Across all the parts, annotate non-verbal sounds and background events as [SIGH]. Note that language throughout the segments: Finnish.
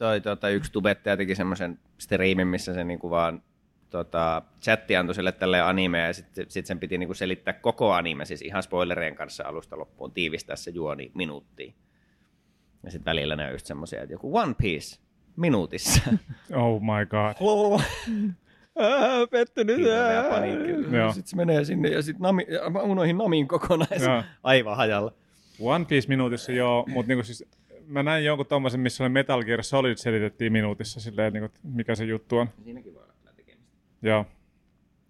toi tota, yksi tubettaja teki semmoisen striimin, missä se niinku vaan tota, chatti antoi sille tälle animea ja sitten sit sen piti niinku selittää koko anime, siis ihan spoilerien kanssa alusta loppuun, tiivistää se juoni minuuttiin. Ja sitten välillä ne on just semmoisia, että joku One Piece minuutissa. [LAUGHS] Oh my god. [LAUGHS] Ää, pettynyt. Sitten se menee sinne ja sitten nami, unohin Namin kokonaan. Aivan hajalla. One Piece minuutissa joo, mutta niinku siis, mä näin jonkun tommosen, missä oli Metal Gear Solid selitettiin minuutissa silleen, että niinku, mikä se juttu on. Siinäkin voi olla kyllä tekemistä. Joo.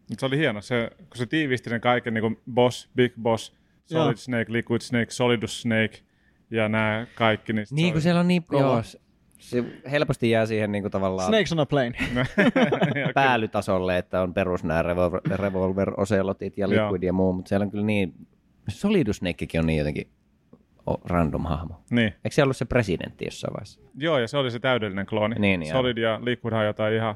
Mutta se oli hieno, se, kun se tiivisti ne kaiken niin boss, big boss, solid Joo. snake, liquid snake, solidus snake ja nämä kaikki. Niin, Niin se kuin siellä on niin, Kova. joo, se- helposti jää siihen niin kuin tavallaan Snakes on a plane. [LAUGHS] päälytasolle, että on perus nämä revolver, revolver oselotit ja liquid ja muu, mutta siellä on kyllä niin, Solidus Snakekin on niin jotenkin random hahmo. niin. Eikö se ollut se presidentti jossain vaiheessa? Joo, ja se oli se täydellinen klooni. Niin, niin, Solid ja liquid on jotain ihan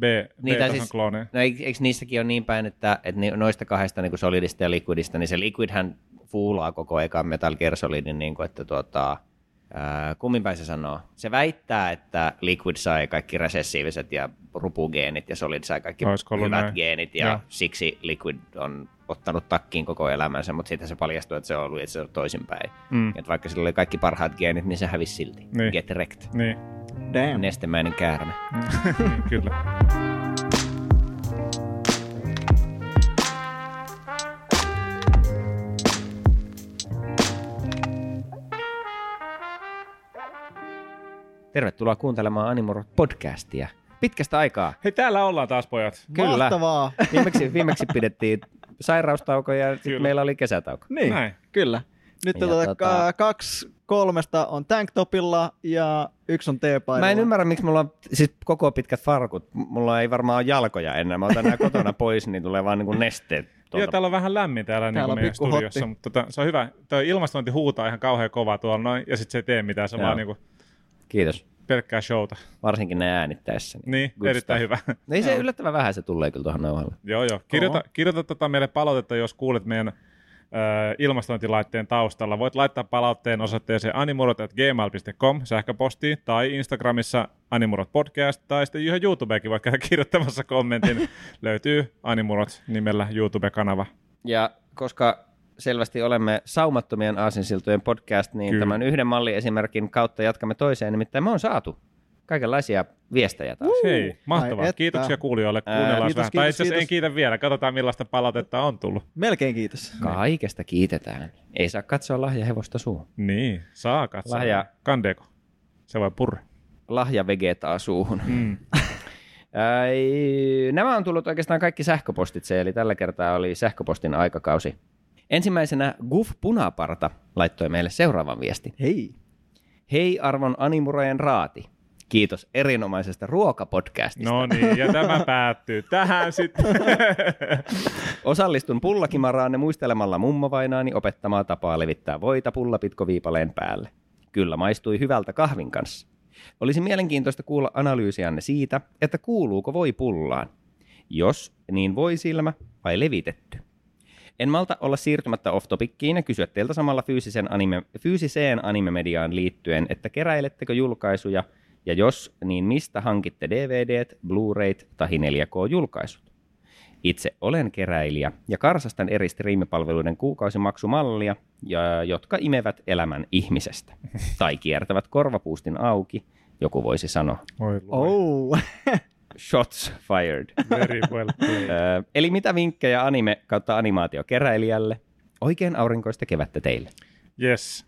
B, Niin, B-tason siis- klooneja. No eikö, eikö niissäkin ole niin päin, että, että noista kahdesta niin kuin Solidista ja Liquidista, niin se Liquidhän fuulaa koko ekan Metal Gear Solidin, niin kuin, että tuota, kummin päin se sanoo? Se väittää, että Liquid sai kaikki resessiiviset ja rupugeenit ja Solid sai kaikki Olisiko hyvät näin? geenit ja Joo. siksi Liquid on ottanut takkiin koko elämänsä, mutta sitten se paljastui, että se on ollut itse asiassa toisinpäin. Mm. Että vaikka sillä oli kaikki parhaat geenit, niin se hävisi silti. Niin. Get wrecked. Niin, Damn. Nestemäinen käärme. niin, [LAUGHS] kyllä. Tervetuloa kuuntelemaan Animorot podcastia. Pitkästä aikaa. Hei, täällä ollaan taas, pojat. Kyllä. Mahtavaa. [LAUGHS] Viimeksi, viimeksi pidettiin sairaustauko ja sitten meillä oli kesätauko. Niin, Näin. kyllä. Nyt Ja tota, tota- ka- kaksi kolmesta on tanktopilla ja yksi on teepaidalla. Mä en ymmärrä, miksi mulla on siis koko pitkät farkut. Mulla ei varmaan ole jalkoja enää. Mä otan nämä kotona [LAUGHS] pois, niin tulee vaan niin kuin nesteet. Joo, tuolta. täällä on vähän lämmin täällä, niin Täällä on meidän studiossa, hotti. mutta tota, se on hyvä. Tuo ilmastointi huutaa ihan kauhean kovaa tuolla noin, ja sitten se ei tee mitään, se on Joo. vaan niinku Kiitos. pelkkää showta. Varsinkin ne äänittäessä. Niin, Good erittäin stuff. hyvä. Ei se yllättävän vähän se tulee kyllä tuohon nauhalle. joo, joo. Kirjoita, Oho. kirjoita tota meille palautetta, jos kuulet meidän ilmastointilaitteen taustalla. Voit laittaa palautteen osoitteeseen animurot.gmail.com sähköpostiin tai Instagramissa Animurot podcast tai sitten ihan YouTubeekin voit käydä kirjoittamassa kommentin. [LAUGHS] Löytyy Animurot nimellä YouTube-kanava. Ja koska selvästi olemme saumattomien aasinsiltojen podcast, niin Kyllä. tämän yhden malliesimerkin kautta jatkamme toiseen. Nimittäin me on saatu kaikenlaisia viestejä taas. Hei, mahtavaa. Ai että. Kiitoksia kuulijoille. Ää, Kuunnellaan kiitos, vähän. tai kiitos, itse asiassa en kiitos. kiitä vielä. Katsotaan millaista palautetta on tullut. Melkein kiitos. Kaikesta kiitetään. Ei saa katsoa lahjahevosta suuhun. Niin, saa katsoa. Lahja- Kandeko. Se voi purra. Lahja vegetaa suuhun. Mm. [LAUGHS] Nämä on tullut oikeastaan kaikki sähköpostitse, eli tällä kertaa oli sähköpostin aikakausi. Ensimmäisenä Guf Punaparta laittoi meille seuraavan viestin. Hei. Hei arvon animurojen raati. Kiitos erinomaisesta ruokapodcastista. No niin, ja tämä [LAUGHS] päättyy tähän sitten. [LAUGHS] Osallistun pullakimaraanne muistelemalla mummovainaani opettamaa tapaa levittää voita pullapitkoviipaleen päälle. Kyllä maistui hyvältä kahvin kanssa. Olisi mielenkiintoista kuulla analyysianne siitä, että kuuluuko voi pullaan. Jos, niin voi silmä vai levitetty. En malta olla siirtymättä off-topikkiin ja kysyä teiltä samalla fyysisen anime, fyysiseen animemediaan liittyen, että keräilettekö julkaisuja, ja jos, niin mistä hankitte DVDt, Blu-rayt tai 4K-julkaisut? Itse olen keräilijä ja karsastan eri striimipalveluiden kuukausimaksumallia, ja, jotka imevät elämän ihmisestä. Tai kiertävät korvapuustin auki, joku voisi sanoa. Oi, Oh. [LAUGHS] Shots fired. Very well played. Eli mitä vinkkejä anime kautta animaatiokeräilijälle? Oikein aurinkoista kevättä teille. Yes.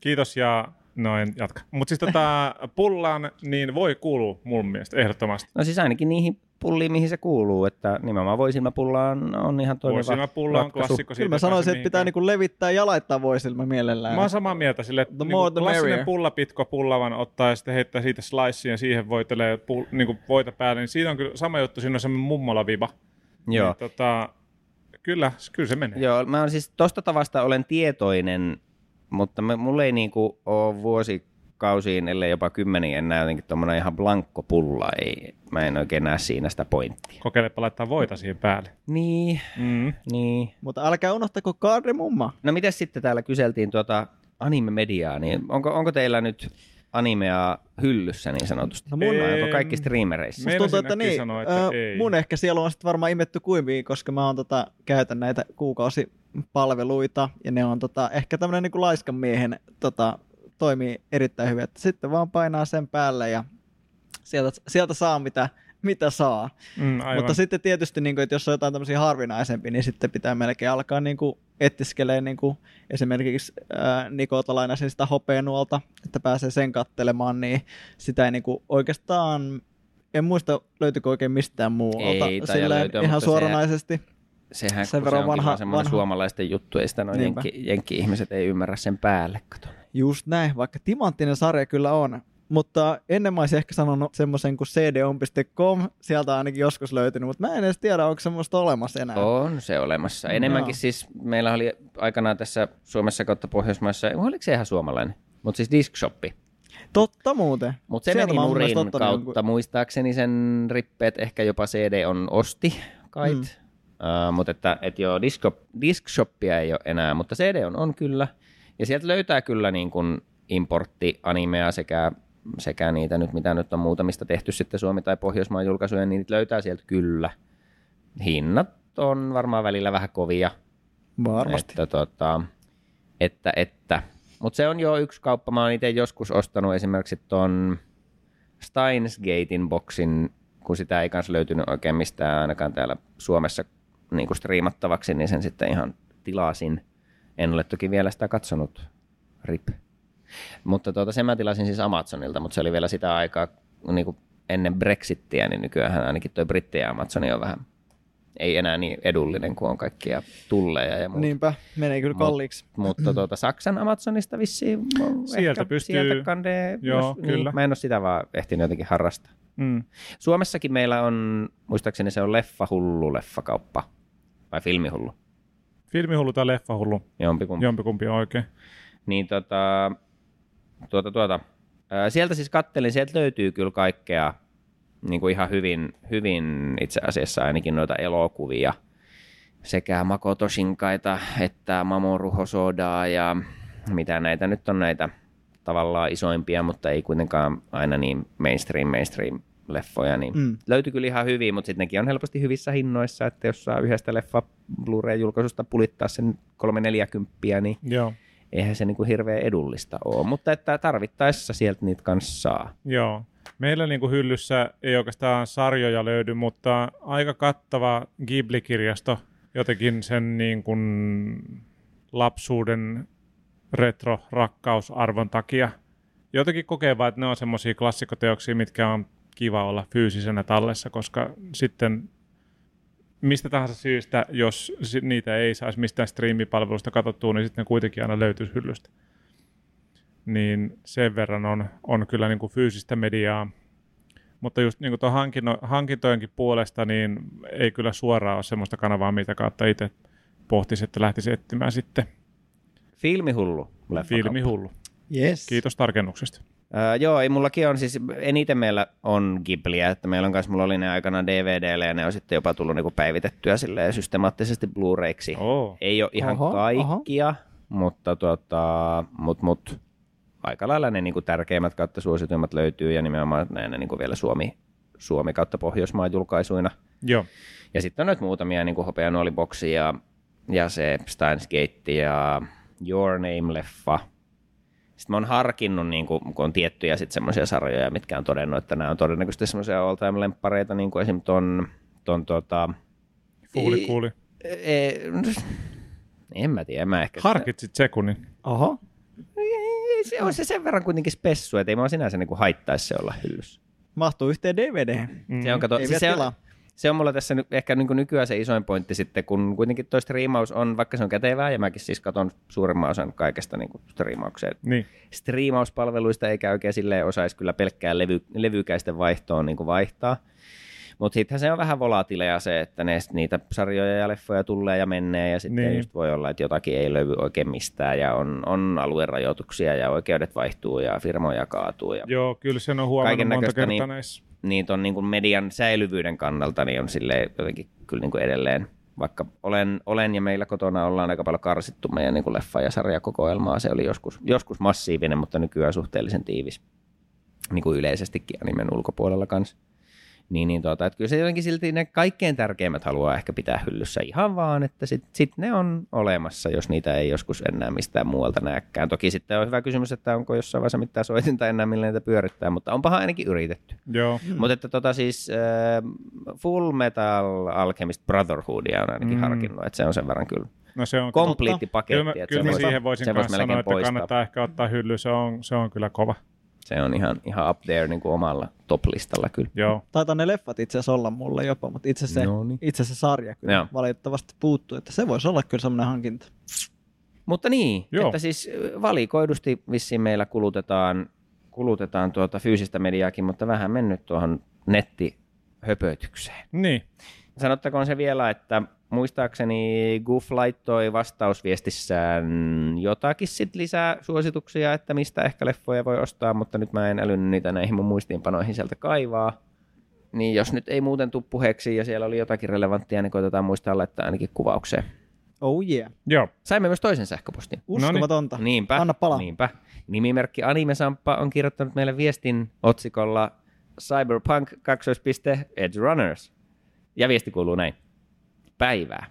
Kiitos ja noin jatka. Mutta siis tota, pullaan niin voi kuulua mun mielestä ehdottomasti. No siis ainakin niihin pulliin, mihin se kuuluu, että nimenomaan voisilmäpullaan on ihan toimiva Voisilmäpulla on klassikko. Kyllä mä siitä sanoisin, että pitää niinku levittää ja laittaa voisilmä mielellään. Mä oon samaa mieltä sille, että niinku klassinen merrier. pullapitko pullavan ottaa ja sitten heittää siitä slicea ja siihen voitelee pull, niinku voita päälle, niin siinä on kyllä sama juttu, siinä on semmoinen mummola-viba. Joo. Niin, tota, kyllä, kyllä se menee. Joo, mä on siis tosta tavasta olen tietoinen, mutta me, mulla ei niinku ole vuosikausiin, ellei jopa kymmeniä enää jotenkin tommonen ihan blankko pulla. Ei, mä en oikein näe siinä sitä pointtia. Kokeilepa laittaa voita siihen päälle. Niin, Mm. niin. Mutta älkää unohtako kaardemumma. No miten sitten täällä kyseltiin tuota anime-mediaa, niin onko, onko teillä nyt animea hyllyssä niin sanotusti? No mun, Ei. Onko kaikki streamereissa? Me- musta tuntuu, että niin. sanoa, että ei. mun ehkä siellä on sitten varmaan imetty kuiviin, koska mä oon tota, käytän näitä kuukausipalveluita ja ne on tota, ehkä tämmönen niin laiskan miehen tota, toimii erittäin hyvin, että sitten vaan painaa sen päälle ja sieltä, sieltä saa mitä, mitä saa. Mm, aivan. Mutta sitten tietysti, niin kuin, että jos on jotain tämmöisiä harvinaisempia, niin sitten pitää melkein alkaa niin kuin, etiskelee niin kuin, esimerkiksi ää, Nikolta lainasin sitä hopeenuolta, että pääsee sen kattelemaan, niin sitä ei niin kuin, oikeastaan, en muista löytyykö oikein mistään muualta Ei silleen löytyä, ihan suoranaisesti. Sehän Sen verran se onkin vanha- vanha- suomalaisten juttu, ei sitä no Niinpä. jenkki, jenkki-ihmiset ei ymmärrä sen päälle, kato. Just näin, vaikka timanttinen sarja kyllä on. Mutta ennen mä olisin ehkä sanonut semmoisen kuin cdon.com, sieltä ainakin joskus löytynyt, mutta mä en edes tiedä, onko semmoista olemassa enää. On se olemassa. Enemmänkin Joo. siis, meillä oli aikanaan tässä Suomessa kautta Pohjoismaissa, oliko se ihan suomalainen? Mutta siis Discshoppi. Totta muuten. Mutta se Sieltä meni nurin kautta. jonkun- Muistaakseni sen rippeet ehkä jopa CD on osti kait. Mm. Uh, mutta että et joo, Discshoppia ei ole enää, mutta CD on, on kyllä. Ja sieltä löytää kyllä niin kuin importti-animea sekä, sekä niitä nyt, mitä nyt on muutamista tehty sitten Suomi- tai Pohjoismaan julkaisuja, niin niitä löytää sieltä kyllä. Hinnat on varmaan välillä vähän kovia. Varmasti. Että, tota, että, että. Mutta se on jo yksi kauppa. Mä oon itse joskus ostanut esimerkiksi ton Steins Gatein boksin, kun sitä ei kanssa löytynyt oikein mistään ainakaan täällä Suomessa niin kuin striimattavaksi, niin sen sitten ihan tilasin. En ole toki vielä sitä katsonut. Rip. Mutta tuota, sen mä tilasin siis Amazonilta, mutta se oli vielä sitä aikaa niin kuin ennen Brexittiä, niin nykyään ainakin toi brittien Amazoni on vähän ei enää niin edullinen kuin on kaikkia tulleja ja muuta. Niinpä, menee kyllä Mut- kalliiksi. Mutta [CLEARS THROAT] tuota, Saksan Amazonista vissiin Sieltä ehkä, pystyy- sieltä kandee, Joo, jos, kyllä. Niin, mä en ole sitä vaan ehtinyt jotenkin harrastaa. Mm. Suomessakin meillä on, muistaakseni se on leffahullu leffakauppa, vai filmihullu, Filmihullu tai leffahullu, jompikumpi. jompikumpi on oikein. Niin tota, tuota, tuota, sieltä siis kattelin, sieltä löytyy kyllä kaikkea niin kuin ihan hyvin, hyvin itse asiassa ainakin noita elokuvia. Sekä Makoto Shinkaita että Mamoru Hosodaa ja mitä näitä nyt on näitä tavallaan isoimpia, mutta ei kuitenkaan aina niin mainstream, mainstream leffoja, niin Mm. löytyy kyllä ihan hyvin, mutta sitten nekin on helposti hyvissä hinnoissa, että jos saa yhdestä leffa Blu-ray-julkaisusta pulittaa sen 340, niin Joo. eihän se niinku hirveän edullista ole, mutta että tarvittaessa sieltä niitä kanssa saa. Joo. Meillä niin kuin hyllyssä ei oikeastaan sarjoja löydy, mutta aika kattava Ghibli-kirjasto jotenkin sen niin kuin lapsuuden retro-rakkausarvon takia. Jotenkin kokee vaan, että ne on semmoisia klassikoteoksia, mitkä on kiva olla fyysisenä tallessa, koska sitten mistä tahansa syystä, jos niitä ei saisi mistään striimipalvelusta katsottua, niin sitten ne kuitenkin aina löytyisi hyllystä. Niin sen verran on, on kyllä niin kuin fyysistä mediaa. Mutta just niin kuin hankinno, hankintojenkin puolesta, niin ei kyllä suoraan ole semmoista kanavaa, mitä kautta itse pohtisi, että lähtisi etsimään sitten Filmihullu. filmihullu. Yes. Kiitos tarkennuksesta. Öö, joo, ei mullakin on siis, eniten meillä on Ghibliä, että meillä on kanssa, mulla oli ne aikana DVDllä ja ne on sitten jopa tullut niinku päivitettyä silleen systemaattisesti Blu-rayksi. Oh. Ei ole ihan Oho, kaikkia, oho. mutta tota, mut, mut, aika lailla ne niinku tärkeimmät kautta suosituimmat löytyy ja nimenomaan ne, ne niinku vielä Suomi, Suomi kautta Pohjoismaan julkaisuina. Joo. Ja sitten on nyt muutamia niin kuin Hopeanuoliboksi ja, ja se Steins Gate ja Your Name-leffa. Sitten mä oon harkinnut, niin kuin, kun on tiettyjä sitten semmoisia sarjoja, mitkä on todennut, että nämä on todennäköisesti semmoisia all-time-lemppareita, niin kuin esim. ton, ton tota, Fuuli kuuli. e, en mä tiedä, mä ehkä... Harkitsit sekunnin. Oho. Se on se sen verran kuitenkin spessu, että ei mua sinänsä niin kuin haittaisi se olla hyllyssä. Mahtuu yhteen DVD. Mm. Se on, kato, Ei siis se, on, se on mulla tässä ehkä niin nykyään se isoin pointti sitten, kun kuitenkin toi striimaus on, vaikka se on kätevää, ja mäkin siis katon suurimman osan kaikesta niin kuin striimaukseen. Niin. Striimauspalveluista eikä oikein silleen osaisi kyllä pelkkää levy, levykäisten vaihtoon niin kuin vaihtaa. Mutta sittenhän se on vähän volatileja se, että ne, niitä sarjoja ja leffoja tulee ja menee ja sitten Niin. niin. just voi olla, että jotakin ei löydy oikein mistään ja on, on aluerajoituksia ja oikeudet vaihtuu ja firmoja kaatuu. Ja Joo, kyllä sen on huomannut monta näköistä, kertaa niin- näissä. Niin ton niin kuin median säilyvyyden kannalta niin on sille jotenkin kyllä niin kuin edelleen, vaikka olen, olen ja meillä kotona ollaan aika paljon karsittu meidän niin kuin leffa- ja sarjakokoelmaa, se oli joskus, joskus massiivinen, mutta nykyään suhteellisen tiivis. niin kuin yleisestikin animen ulkopuolella kanssa. Niin, niin tuota, että kyllä se jotenkin silti ne kaikkein tärkeimmät haluaa ehkä pitää hyllyssä ihan vaan, että sitten sit ne on olemassa, jos niitä ei joskus enää mistään muualta näkään. Toki sitten on hyvä kysymys, että onko jossain vaiheessa mitään soitinta enää, millä niitä pyörittää, mutta onpahan ainakin yritetty. Joo. Mm. Mutta että tota siis äh, Full Metal Alchemist Brotherhoodia on ainakin Mm. harkinnut, että se on sen verran kyllä No se on kompleetti paketti, Kyllä, mä, että kyllä se voisi, siihen voisin se voisi sanoa, että poistaa. kannattaa ehkä ottaa hylly, se on, se on kyllä kova. Se on ihan, ihan up there niin kuin omalla top-listalla kyllä. Joo. Taitaa ne leffat itse asiassa olla mulle jopa, mutta itse se, Noniin. itse se sarja kyllä Joo. valitettavasti puuttuu, että se voisi olla kyllä semmoinen hankinta. Mutta niin, Joo. Että siis valikoidusti vissiin meillä kulutetaan, kulutetaan tuota fyysistä mediaakin, mutta vähän mennyt tuohon nettihöpötykseen. Niin. Sanottakoon se vielä, että muistaakseni Goof laittoi vastausviestissään jotakin sit lisää suosituksia, että mistä ehkä leffoja voi ostaa, mutta nyt mä en älynyt niitä näihin mun muistiinpanoihin sieltä kaivaa. Niin jos nyt ei muuten tuu puheeksi ja siellä oli jotakin relevanttia, niin koitetaan muistaa laittaa ainakin kuvaukseen. Oh yeah. Joo. Saimme myös toisen sähköpostin. Uskomatonta. Niinpä. Anna palaa. Niinpä. Nimimerkki Animesamppa on kirjoittanut meille viestin otsikolla Cyberpunk 2. Edge Runners. Ja viesti kuuluu näin. Päivää.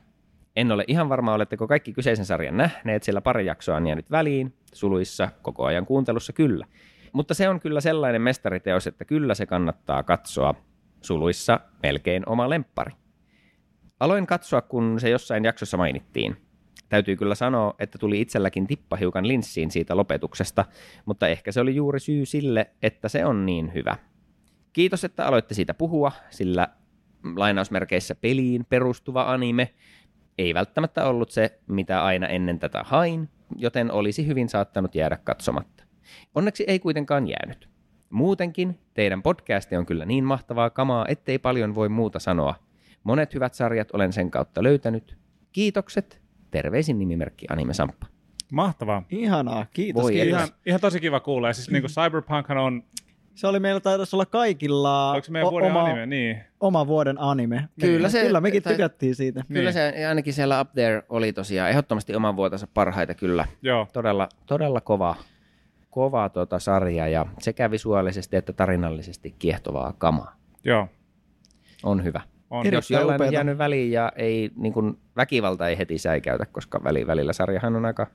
En ole ihan varma, oletteko kaikki kyseisen sarjan nähneet, sillä pari jaksoa on jäänyt väliin, suluissa, koko ajan kuuntelussa kyllä. Mutta se on kyllä sellainen mestariteos, että kyllä se kannattaa katsoa, suluissa melkein oma lemppari. Aloin katsoa, kun se jossain jaksossa mainittiin. Täytyy kyllä sanoa, että tuli itselläkin tippa hiukan linssiin siitä lopetuksesta, mutta ehkä se oli juuri syy sille, että se on niin hyvä. Kiitos, että aloitte siitä puhua, sillä lainausmerkeissä peliin perustuva anime ei välttämättä ollut se, mitä aina ennen tätä hain, joten olisi hyvin saattanut jäädä katsomatta. Onneksi ei kuitenkaan jäänyt. Muutenkin teidän podcasti on kyllä niin mahtavaa kamaa, ettei paljon voi muuta sanoa. Monet hyvät sarjat olen sen kautta löytänyt. Kiitokset. Terveisin nimimerkki Anime Samppa. Mahtavaa. Ihanaa, kiitos. Voi kiitos. Ihan, ihan tosi kiva kuulla. Ja siis niin kuin Cyberpunkhan on, Se oli meillä taitaisi olla kaikilla onko se meidän vuoden oma, anime? Niin. oma vuoden anime. Kyllä se- Kyllä mekin tai- tykättiin siitä. Kyllä Niin. se ainakin siellä up there oli tosiaan ehdottomasti oman vuotensa parhaita kyllä. Joo. Todella, todella kova, kova tota sarja ja sekä visuaalisesti että tarinallisesti kiehtovaa kamaa. Joo. On hyvä. On. Jos jollain on jäänyt väliin ja ei, niin kuin, väkivalta ei heti säikäytä, koska väli, välillä sarjahan on aika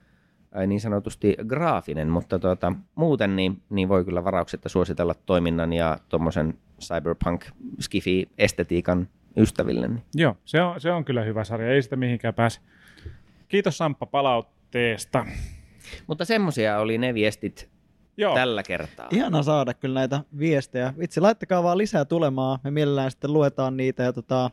niin sanotusti graafinen, mutta tuota, muuten niin, niin voi kyllä varauksetta suositella toiminnan ja tuommoisen cyberpunk-skifi-estetiikan ystäville. Niin. Joo, se on, se on kyllä hyvä sarja. Ei sitä mihinkään pääse. Kiitos Samppa palautteesta. Mutta semmoisia oli ne viestit Joo. tällä kertaa. Ihana saada kyllä näitä viestejä. Vitsi, laittakaa vaan lisää tulemaan. Me mielellään sitten luetaan niitä ja tota,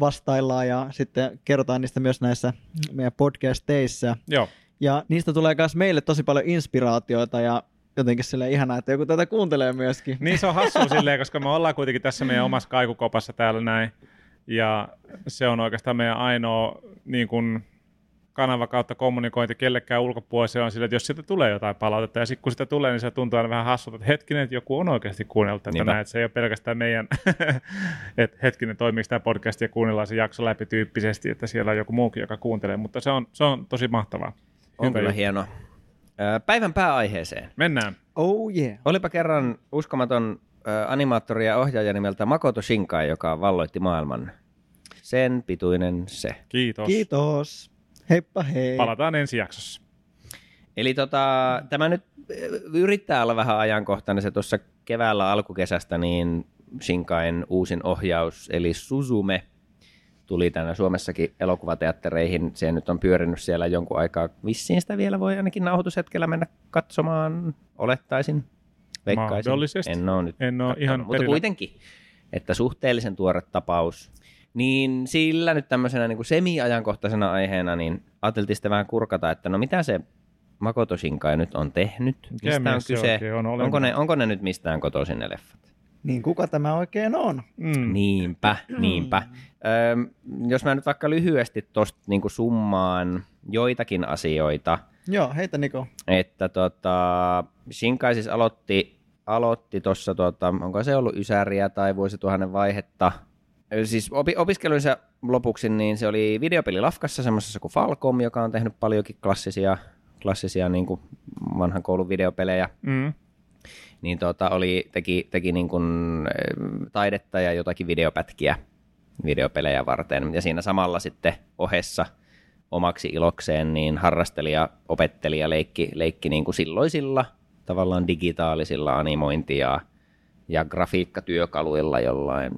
vastaillaan ja sitten kerrotaan niistä myös näissä meidän podcasteissa. Joo. Ja niistä tulee myös meille tosi paljon inspiraatioita ja jotenkin sille ihanaa, että joku tätä kuuntelee myöskin. Niin se on hassu silleen, koska me ollaan kuitenkin tässä meidän omassa kaikukopassa täällä näin. Ja se on oikeastaan meidän ainoa niin kuin, kanava kautta kommunikointi kellekään ulkopuolelle. Se on sille, että jos siitä tulee jotain palautetta ja sitten kun sitä tulee, niin se tuntuu aina vähän hassulta, että hetkinen, että joku on oikeasti kuunnellut tätä näin. Että se ei ole pelkästään meidän, [LAUGHS] että hetkinen, toimiiko tämä podcast ja kuunnellaan se jakso läpi tyyppisesti, että siellä on joku muukin, joka kuuntelee. Mutta se on, se on tosi mahtavaa. On Hyvä kyllä juttu. hienoa. Päivän pääaiheeseen. Mennään. Oh yeah. Olipa kerran uskomaton animaattori ja ohjaaja nimeltä Makoto Shinkai, joka valloitti maailman. Sen pituinen se. Kiitos. Kiitos. Heippa hei. Palataan ensi jaksossa. Eli tota, tämä nyt yrittää olla vähän ajankohtainen. Se tuossa keväällä alkukesästä niin Shinkain uusin ohjaus, eli Suzume, tuli tänne Suomessakin elokuvateattereihin. Se nyt on pyörinyt siellä jonkun aikaa. Vissiin sitä vielä voi ainakin nauhoitushetkellä mennä katsomaan, olettaisin. Veikkaisin. Mahdollisesti. En ole nyt En ole ihan Mutta perillä. kuitenkin, että suhteellisen tuore tapaus. Niin sillä nyt tämmöisenä niin kuin semi-ajankohtaisena aiheena, niin ajateltiin sitten vähän kurkata, että no mitä se Makoto Shinkai nyt on tehnyt? Mistä on kyse? on? Onko, ne, onko ne nyt mistään kotoisin ne leffat? Niin kuka tämä oikein on? Mm. Niinpä, niinpä. Öö, jos mä nyt vaikka lyhyesti tuosta niin summaan joitakin asioita, Joo, heitä Niko. että tota, Shinkai siis aloitti, aloitti tuossa, tota, onko se ollut Ysäriä tai vuosituhannen vaihetta, siis opi, opiskelunsa lopuksi, niin se oli videopeli Lafkassa semmoisessa kuin Falcom, joka on tehnyt paljonkin klassisia, klassisia niin kuin vanhan koulun videopelejä. Mm. Niin tota, oli, teki, teki niin kuin taidetta ja jotakin videopätkiä videopelejä varten. Ja siinä samalla sitten ohessa omaksi ilokseen niin harrasteli ja opetteli ja leikki, leikki niin kuin silloisilla tavallaan digitaalisilla animointia ja grafiikkatyökaluilla jollain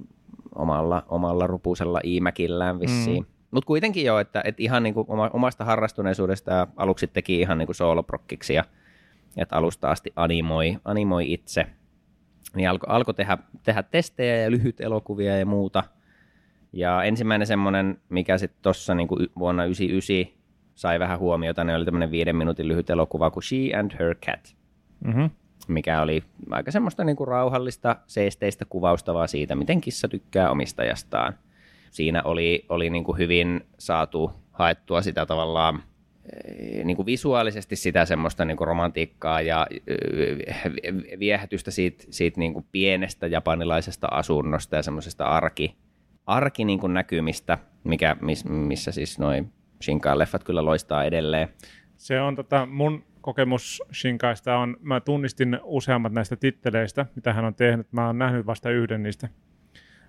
omalla, omalla rupusella iimäkillään vissiin. Mm. Mutta kuitenkin jo, että, että ihan niin kuin omasta harrastuneisuudesta aluksi teki ihan niin kuin sooloprokkiksi ja että alusta asti animoi, animoi itse. Niin alkoi alko tehdä, tehdä testejä ja lyhyt elokuvia ja muuta. Ja ensimmäinen semmoinen, mikä sitten tuossa niin vuonna 1999 sai vähän huomiota, niin oli tämmöinen viiden minuutin lyhyt elokuva kuin She and Her Cat. Mm-hmm. Mikä oli aika semmoista niin kuin rauhallista, seesteistä kuvaustavaa siitä, miten kissa tykkää omistajastaan. Siinä oli, oli niin kuin hyvin saatu haettua sitä tavallaan niin kuin visuaalisesti sitä semmoista niin kuin romantiikkaa ja eh, viehätystä siitä, siitä niin kuin pienestä japanilaisesta asunnosta ja semmoisesta arki, arki niin kuin näkymistä, mikä, miss, missä siis noin Shinkai-leffat kyllä loistaa edelleen. Se on tota, mun kokemus Shinkaista on, mä tunnistin useammat näistä titteleistä, mitä hän on tehnyt. Mä oon nähnyt vasta yhden niistä.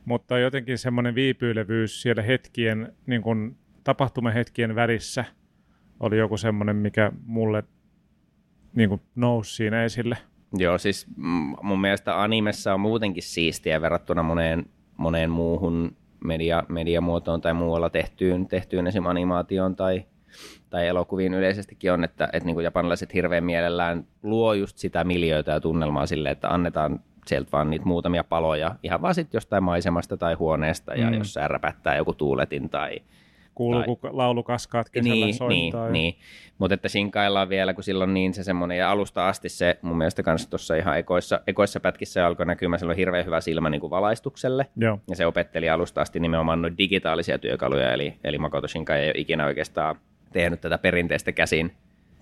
Mutta jotenkin semmoinen viipyilevyys siellä hetkien, niin kuin tapahtumahetkien välissä – oli joku semmoinen, mikä mulle niin kuin nousi siinä esille. Joo, siis mun mielestä animessa on muutenkin siistiä verrattuna moneen, moneen muuhun media, mediamuotoon tai muualla tehtyyn, tehtyyn esim. animaatioon tai, tai elokuviin yleisestikin on, että, että niin kuin japanilaiset hirveän mielellään luo just sitä miljöitä ja tunnelmaa sille, että annetaan sieltä vaan niitä muutamia paloja ihan vaan sitten jostain maisemasta tai huoneesta ja mm. jossain räpättää joku tuuletin tai Kuuluu, tai... kun laulukaskaat kesällä niin, soittaa. Niin, niin. mutta että sinkaillaan vielä, kun silloin niin se semmoinen, ja alusta asti se mun mielestä kanssa tuossa ihan ekoissa, ekoissa pätkissä alkoi näkymään, silloin hirveän hyvä silmä niin kuin valaistukselle, Joo. ja se opetteli alusta asti nimenomaan noin digitaalisia työkaluja, eli, eli Makoto Shinkai ei ole ikinä oikeastaan tehnyt tätä perinteistä käsin,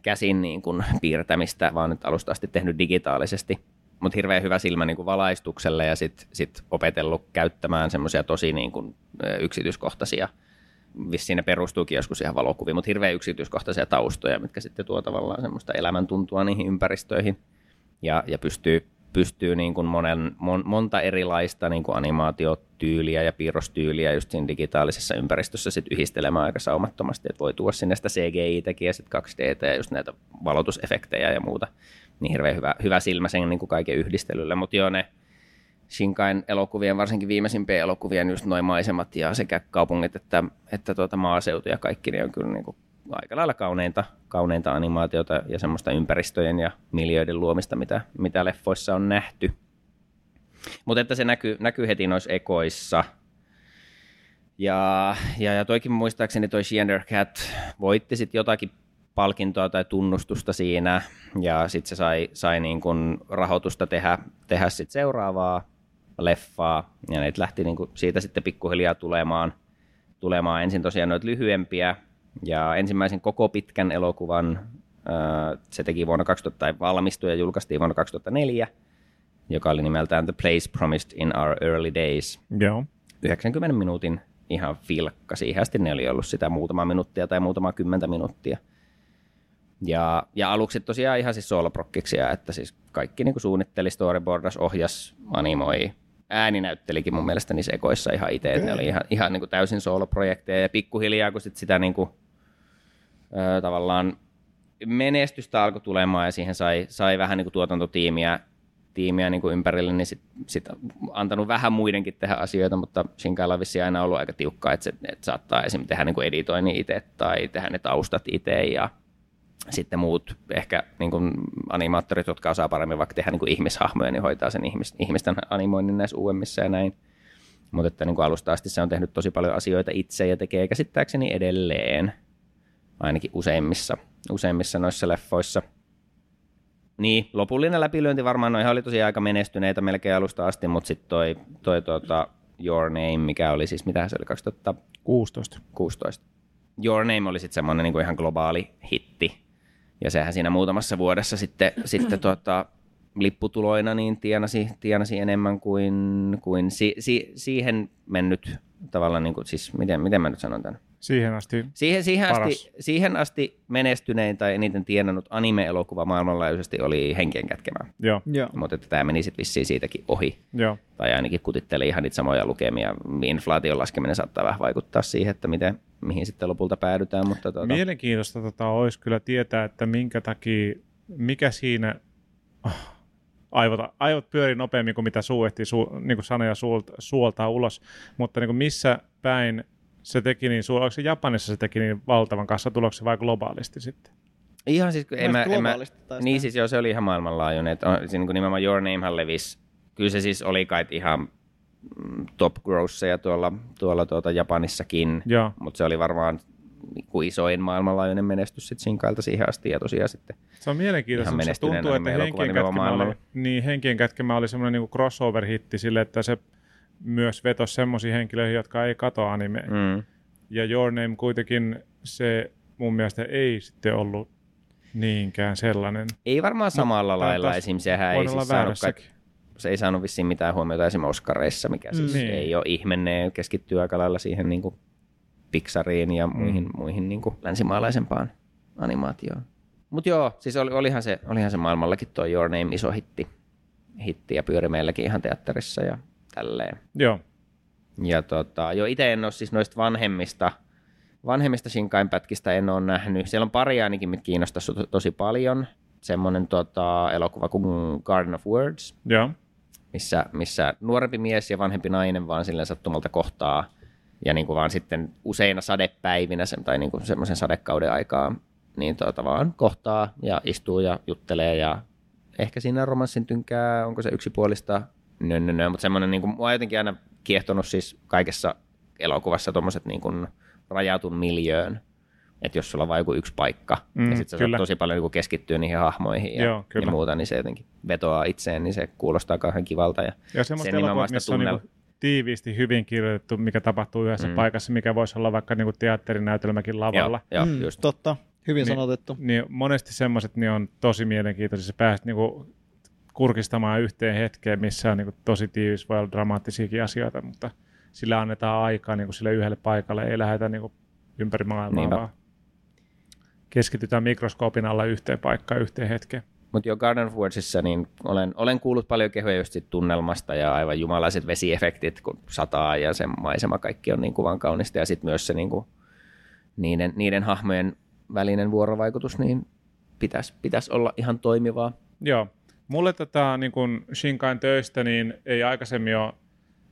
käsin niin kuin piirtämistä, vaan nyt alusta asti tehnyt digitaalisesti mutta hirveän hyvä silmä niin kuin valaistukselle ja sitten sit opetellut käyttämään semmoisia tosi niin kuin, yksityiskohtaisia vissiin ne perustuukin joskus ihan valokuviin, mutta hirveän yksityiskohtaisia taustoja, mitkä sitten tuo tavallaan semmoista elämäntuntua niihin ympäristöihin. Ja, ja pystyy, pystyy niin kuin monen, mon, monta erilaista niin kuin animaatiotyyliä ja piirrostyyliä just siinä digitaalisessa ympäristössä sit yhdistelemään aika saumattomasti, että voi tuoda sinne sitä CGI-tekiä ja sitten 2D ja just näitä valotusefektejä ja muuta. Niin hirveän hyvä, hyvä silmä sen niin kuin kaiken yhdistelylle, mutta joo ne Shinkain elokuvien, varsinkin viimeisimpien elokuvien just noin maisemat ja sekä kaupungit että, että tuota maaseutu ja kaikki, niin on kyllä niin kuin aika lailla kauneinta, kauneinta animaatiota ja semmoista ympäristöjen ja miljöiden luomista, mitä, mitä leffoissa on nähty. Mutta että se näkyy, näkyy heti noissa ekoissa. Ja, ja, ja toikin muistaakseni toi Cat voitti sitten jotakin palkintoa tai tunnustusta siinä, ja sitten se sai, sai niin kun rahoitusta tehdä, tehdä sit seuraavaa leffaa, ja ne lähti niin kuin siitä sitten pikkuhiljaa tulemaan, tulemaan ensin tosiaan noita lyhyempiä, ja ensimmäisen koko pitkän elokuvan se teki vuonna 2000, tai valmistui ja julkaistiin vuonna 2004, joka oli nimeltään The Place Promised in Our Early Days. Joo. 90 minuutin ihan filkka. Siihen asti ne oli ollut sitä muutama minuuttia tai muutama kymmentä minuuttia. Ja, ja aluksi tosiaan ihan siis sooloprokkiksia, että siis kaikki niin kuin suunnitteli, storyboardas, ohjas, animoi, ääni näyttelikin mun mielestä niissä ekoissa ihan itse, että ne oli ihan, ihan niin kuin täysin sooloprojekteja ja pikkuhiljaa kun sit sitä niin kuin, ö, tavallaan menestystä alkoi tulemaan ja siihen sai, sai vähän niin kuin tuotantotiimiä tiimiä niin kuin ympärille, niin sitten sit antanut vähän muidenkin tehdä asioita, mutta Shinkailla on vissiin aina ollut aika tiukkaa, että, se, että saattaa esimerkiksi tehdä niin kuin editoinnin itse tai tehdä ne taustat itse ja sitten muut ehkä niin kuin animaattorit, jotka osaa paremmin vaikka tehdä niin kuin ihmishahmoja, niin hoitaa sen ihmis, ihmisten animoinnin näissä uudemmissa ja näin. Mutta että niin kuin alusta asti se on tehnyt tosi paljon asioita itse ja tekee käsittääkseni edelleen, ainakin useimmissa, useimmissa noissa leffoissa. Niin, lopullinen läpilyönti varmaan noihin oli tosi aika menestyneitä melkein alusta asti, mutta sitten toi, toi tuota, Your Name, mikä oli siis, mitä se oli, 2016? 16. Your Name oli sitten semmoinen niin ihan globaali hitti, ja sehän siinä muutamassa vuodessa sitten, sitten [CLEARS THROAT] tuota, lipputuloina niin tienasi, tienasi enemmän kuin, kuin si, si, siihen mennyt tavallaan, niin kuin, siis miten, miten mä nyt sanon tämän? Siihen asti. Siihen, siihen, Paras. asti, siihen asti menestynein tai eniten tienannut anime-elokuva maailmanlaajuisesti oli Henkien kätkemä. Joo, Joo. Mutta että tämä meni sitten vissiin siitäkin ohi. joo. Tai ainakin kutitteli ihan niitä samoja lukemia. Inflaation laskeminen saattaa vähän vaikuttaa siihen, että miten, mihin sitten lopulta päädytään. Mutta tuota, Mielenkiintoista tota, olisi kyllä tietää, että minkä takia, mikä siinä, ah, aivot, aivot pyörii nopeammin kuin mitä suu ehtii su, niin kuin sanoja suolta, suoltaa ulos, mutta niin kuin missä päin se teki niin, oliko se Japanissa se teki niin valtavan kassatuloksen vai globaalisti sitten? ihan siis, en mä, en mä, niin siis joo, se oli ihan maailmanlaajuinen. Että on, siinä niin kuin nimenomaan Your Namehan levisi. Kyllä se siis oli kai ihan mm, top grosseja tuolla, tuolla tuota Japanissakin. Joo, Mutta se oli varmaan niin kuin isoin maailmanlaajuinen menestys sitten Shinkailta siihen asti. Ja tosiaan sitten se on mielenkiintoista, se tuntuu, että henkien kätkemä, oli, niin, henkien kätkemä oli semmoinen niin crossover-hitti sille, että se myös vetosi semmoisiin henkilöihin, jotka ei kato animea. mm, Ja Your Name kuitenkin se mun mielestä ei sitten ollut niinkään sellainen. ei varmaan samalla tää lailla esim. Sehän ei siis saanut, kai, väärässäkin. se ei saanut vissiin mitään huomiota esim. Oscareissa, mikä siis Niin. ei ole ihme. Ne keskittyy aika lailla siihen niin kuin Pixariin ja muihin, muihin niin kuin länsimaalaisempaan animaatioon. Mutta joo, siis oli, olihan, se, olihan se maailmallakin tuo Your Name iso hitti, hitti ja pyöri meilläkin ihan teatterissa ja tälleen. Joo, Ja tota, jo itse en ole siis noista vanhemmista, vanhemmista Shinkain pätkistä en ole nähnyt. Siellä on pari ainakin, mitkä kiinnostaisi to- tosi paljon. Semmoinen tota, elokuva kuin Garden of Words, joo, missä, missä nuorempi mies ja vanhempi nainen vaan silleen sattumalta kohtaa. Ja niin kuin vaan sitten useina sadepäivinä sen, tai niin kuin semmoisen sadekauden aikaa niin tota vaan kohtaa ja istuu ja juttelee ja ehkä siinä romanssin tynkää, onko se yksipuolista, nö, nö, nö. mutta semmoinen, niin kuin, mua on jotenkin aina kiehtonut siis kaikessa elokuvassa tuommoiset niin kuin rajatun miljöön, että jos sulla on vain joku yksi paikka, mm, ja sitten sä saat tosi paljon niin kuin keskittyä niihin hahmoihin ja, Joo, kyllä. ja muuta, niin se jotenkin vetoaa itseen, niin se kuulostaa kauhean kivalta. Ja Ja semmoista Sen nimenomaan elokuvat, missä on tunnel- niinku tiiviisti hyvin kirjoitettu, mikä tapahtuu yhdessä Mm. paikassa, mikä voisi olla vaikka niinku teatterinäytelmäkin lavalla. Joo, joo Mm, just. Totta, hyvin Niin. sanotettu. Niin monesti semmoiset niin on tosi mielenkiintoisia. Sä pääset niinku kurkistamaan yhteen hetkeen, missä on niinku tosi tiivis, voi olla dramaattisiakin asioita, mutta sillä annetaan aikaa niinku sille yhdelle paikalle, ei lähdetä niinku ympäri maailmaa, Niinpä. vaan keskitytään mikroskoopin alla yhteen paikkaan yhteen hetkeen. Mutta jo Garden of Wordsissa niin olen, olen kuullut paljon kehuja just siitä tunnelmasta ja aivan jumalaiset vesiefektit, kun sataa ja se maisema kaikki on niin kuvan kaunista. Ja sitten myös se niin kuin, niiden, niiden hahmojen välinen vuorovaikutus, niin pitäisi pitäis olla ihan toimivaa. Joo. Mulle tätä niin kun Shinkain töistä, niin ei aikaisemmin ole,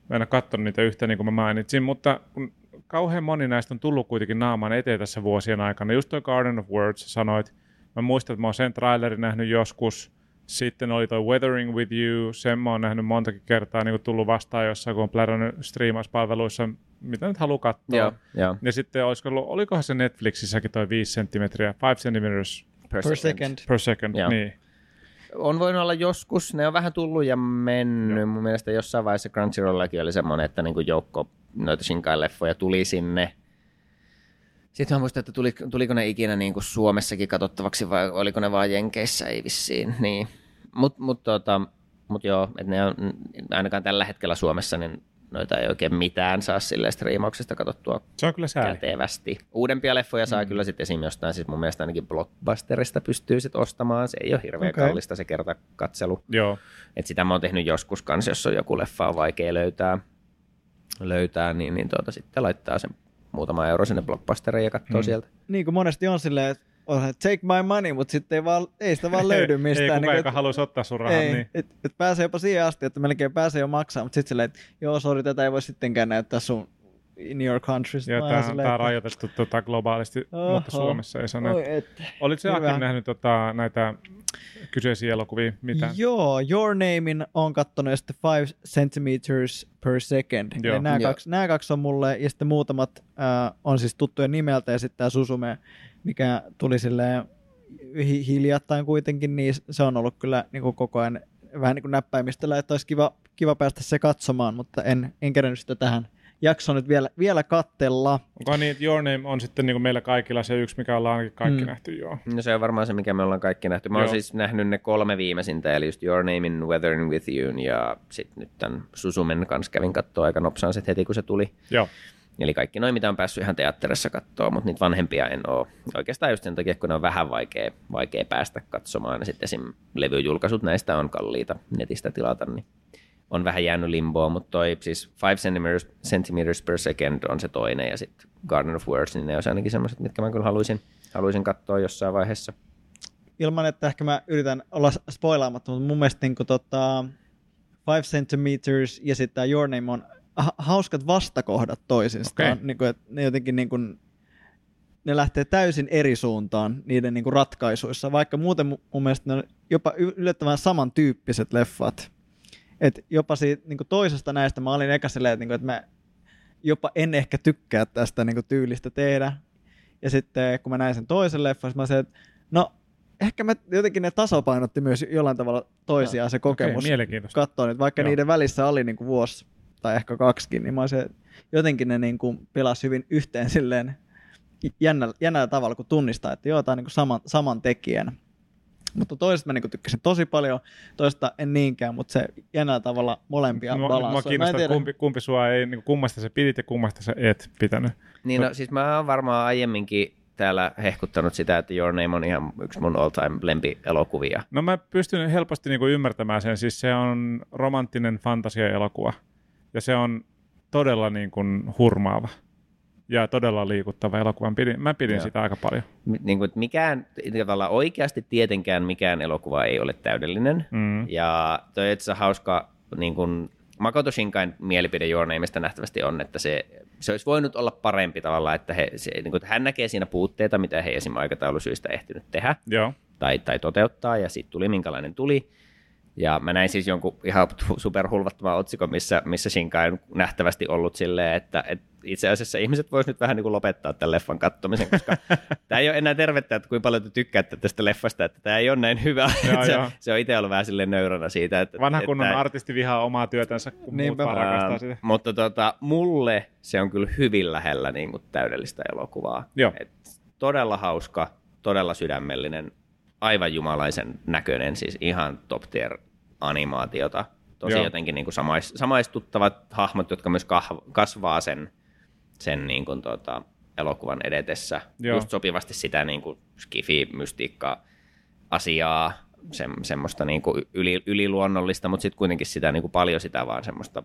mä en ole katsonut niitä yhtä niin kuin mä mainitsin, mutta kun kauhean moni näistä on tullut kuitenkin naamaan eteen tässä vuosien aikana. Just toi Garden of Words sanoit, mä muistan, että mä oon sen trailerin nähnyt joskus, sitten oli toi Weathering with You, sen mä oon nähnyt montakin kertaa, niin kuin tullut vastaan jossain, kun on plärännyt striimauspalveluissa, mitä nyt haluaa katsoa. Joo, joo. Ja sitten olisiko ollut, olikohan se Netflixissäkin toi 5 senttimetriä, 5 centimeters Per, Per second. per second, Joo. niin. On voinut olla joskus, ne on vähän tullut ja mennyt. Joo. Mun mielestä jossain vaiheessa Crunchyrollakin oli semmoinen, että niin kuin joukko noita Shinkai-leffoja tuli sinne. Sitten mä muistan, että tuli, tuliko ne ikinä niin kuin Suomessakin katsottavaksi vai oliko ne vaan Jenkeissä, ei vissiin. Niin. Mutta mut, tota, mut joo, että ne on, ainakaan tällä hetkellä Suomessa niin noita ei oikein mitään saa silleen striimauksesta katsottua Se on kyllä sääli. kätevästi. Uudempia leffoja saa mm. kyllä sitten esim. jostain, siis mun mielestä ainakin Blockbusterista pystyy sitten ostamaan. Se ei ole hirveän okay. kallista se kerta katselu. Joo. Et sitä mä oon tehnyt joskus kanssa, jos on joku leffa on vaikea löytää, löytää niin, niin tuota, sitten laittaa sen muutama euro sinne Blockbusteriin ja katsoo Mm. sieltä. Niin kuin monesti on silleen, että take my money, mutta sitten ei, vaan, ei sitä vaan löydy [LAUGHS] mistään. ei kukaan, niin haluaisi ottaa sun rahat, ei, niin. et, et pääsee jopa siihen asti, että melkein pääsee jo maksaa, mutta sitten silleen, että joo, sori, tätä ei voi sittenkään näyttää sun in your country. Ja mä tämä, on että- rajoitettu tota, globaalisti, Oho. mutta Suomessa ei et. Olit se. Akin nähnyt tota, näitä kyseisiä elokuvia? Mitä? Joo, Your Namein on kattonut ja sitten 5 centimeters per second. Joo. Nämä, Joo. kaksi, nämä kaksi on mulle, ja sitten muutamat äh, on siis tuttuja nimeltä, ja sitten tämä Susume, mikä tuli silleen hi- hiljattain kuitenkin, niin se on ollut kyllä niin kuin koko ajan vähän niin kuin näppäimistöllä, että olisi kiva, kiva päästä se katsomaan, mutta en, en kerännyt sitä tähän jaksoon nyt vielä, vielä kattella. Onko niin, että Your Name on sitten niin kuin meillä kaikilla se yksi, mikä ollaan ainakin kaikki Mm. nähty, joo. No se on varmaan se, mikä me ollaan kaikki nähty. Mä oon siis nähnyt ne kolme viimeisintä, eli just Your Name in Weathering with You ja sitten nyt tämän Susumen kanssa kävin katsoa aika nopsaan sit heti, kun se tuli. Joo, Eli kaikki noin, mitä on päässyt ihan teatterissa katsoa, mutta niitä vanhempia en ole. Oikeastaan just sen takia, kun ne on vähän vaikea, vaikea päästä katsomaan. Ja sitten esim. levyjulkaisut näistä on kalliita netistä tilata, niin on vähän jäänyt limboon, mutta toi siis 5 centimeters, centimeters per second on se toinen, ja sitten Garden of Words, niin ne on ainakin semmoiset, mitkä mä kyllä haluaisin, haluaisin katsoa jossain vaiheessa. Ilman, että ehkä mä yritän olla spoilaamatta, mutta mun mielestä niin tota, 5 centimeters ja sitten Your Name on ha- hauskat vastakohdat toisistaan. Okei. Niin kuin, että ne jotenkin niin kuin, ne lähtee täysin eri suuntaan niiden niin kuin ratkaisuissa, vaikka muuten mu- mun mielestä ne on jopa yllättävän samantyyppiset leffat. Et jopa siitä niin toisesta näistä mä olin eka silleen, että, niin kuin, että mä jopa en ehkä tykkää tästä niin kuin tyylistä tehdä. Ja sitten kun mä näin sen toisen leffan, mä sanoin, että no ehkä mä jotenkin ne tasapainotti myös jollain tavalla toisiaan se kokemus. Mielenkiintoista. Katsoin, että vaikka Joo. niiden välissä oli niin kuin vuosi tai ehkä kaksikin, niin mä että jotenkin ne niin kuin pelasi hyvin yhteen silleen jännällä, jännällä tavalla, kun tunnistaa, että joo, tämä on niin kuin saman, saman tekijän. Mutta toisesta mä niin tykkäsin tosi paljon, toista en niinkään, mutta se jännällä tavalla molempia mua balansoi. Mä en kiinnostaa, tiedä- kumpi, kumpi sua ei, niin kummasta sä pidit ja kummasta sä et pitänyt. Niin no, siis mä oon varmaan aiemminkin täällä hehkuttanut sitä, että Your Name on ihan yksi mun all-time lempielokuvia. No mä pystyn helposti niin kuin ymmärtämään sen, siis se on romanttinen fantasia-elokuva ja se on todella niin kuin hurmaava ja todella liikuttava elokuva. Mä pidin, mä pidin Joo. sitä aika paljon. Niin kuin, mikään, tavallaan oikeasti tietenkään mikään elokuva ei ole täydellinen. Mm. Ja toi itse asiassa hauska, niin kuin Makoto Shinkain mielipide Your Nameista nähtävästi on, että se, se olisi voinut olla parempi tavalla, että, he, se, niin kuin, että hän näkee siinä puutteita, mitä he esim. aikataulusyistä ehtinyt tehdä Joo. tai, tai toteuttaa, ja sitten tuli minkälainen tuli. Ja mä näin siis jonkun ihan superhulvattoman otsikon, missä, missä Shinkai on nähtävästi ollut silleen, että, että itse asiassa ihmiset vois nyt vähän niin kuin lopettaa tämän leffan katsomisen, koska [LAUGHS] tämä ei ole enää tervettä, että kuinka paljon te tykkäätte tästä leffasta, että tämä ei ole näin hyvä. Joo, [LAUGHS] se, joo. se on itse ollut vähän silleen nöyränä siitä. Että, Vanha että kunnon tää- artisti vihaa omaa työtänsä, kun Niinpä. muut vaan rakastaa sitä. Mutta tota, mulle se on kyllä hyvin lähellä niin kuin täydellistä elokuvaa. Joo. Et todella hauska, todella sydämellinen, aivan jumalaisen näköinen, siis ihan top tier animaatiota. Tosi Joo. jotenkin niin kuin samais, samaistuttavat hahmot, jotka myös kasvaa sen, sen niin kuin tota, elokuvan edetessä. Joo. Just sopivasti sitä niin kuin skifi-mystiikkaa asiaa, se, semmoista niin kuin yli, yliluonnollista, mutta sitten kuitenkin sitä niin kuin paljon sitä vaan semmoista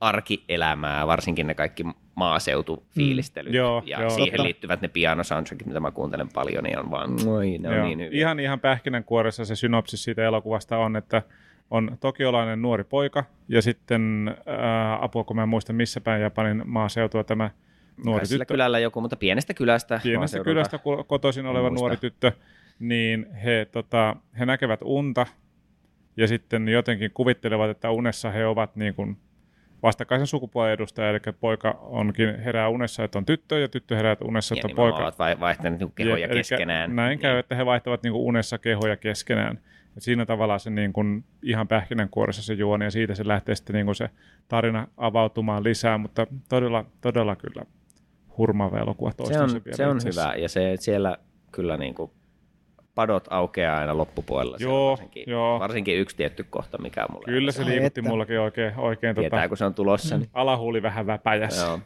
arkielämää, varsinkin ne kaikki maaseutufiilistelyt Mm. Joo, ja joo. siihen Totta. liittyvät ne pianosoundtrackit, mitä mä kuuntelen paljon, niin on vaan, moi, ne on Joo. niin hyviä. Ihan, ihan pähkinänkuoressa se synopsis siitä elokuvasta on, että on tokiolainen nuori poika ja sitten ää, apua, kun mä en muista missä päin Japanin maaseutua tämä nuori Kai tyttö. kylällä joku, mutta pienestä kylästä. pienestä kylästä ko- kotoisin oleva muista. nuori tyttö, niin he, tota, he näkevät unta ja sitten jotenkin kuvittelevat, että unessa he ovat niin kuin vastakkaisen sukupuolen edustaja, eli poika onkin herää unessa, että on tyttö, ja tyttö herää unessa, Ja että on nimenomaan poika. ovat vai- vaihtaneet niinku kehoja elikkä keskenään. Näin Niin. käy, että he vaihtavat niin kuin unessa kehoja keskenään. Et siinä tavallaan se niin kuin ihan pähkinänkuoressa se juoni, ja siitä se lähtee sitten niin kuin se tarina avautumaan lisää, mutta todella, todella kyllä hurmaava elokuva se on, vielä se on hyvä, ja se, siellä kyllä niinku padot aukeaa aina loppupuolella. Joo, varsinkin, joo. varsinkin yksi tietty kohta, mikä on mulle. Kyllä se liikutti että. mullakin oikein, oikein Tietää, tota, kun se on tulossa. Niin. alahuuli vähän väpäjässä. Joo.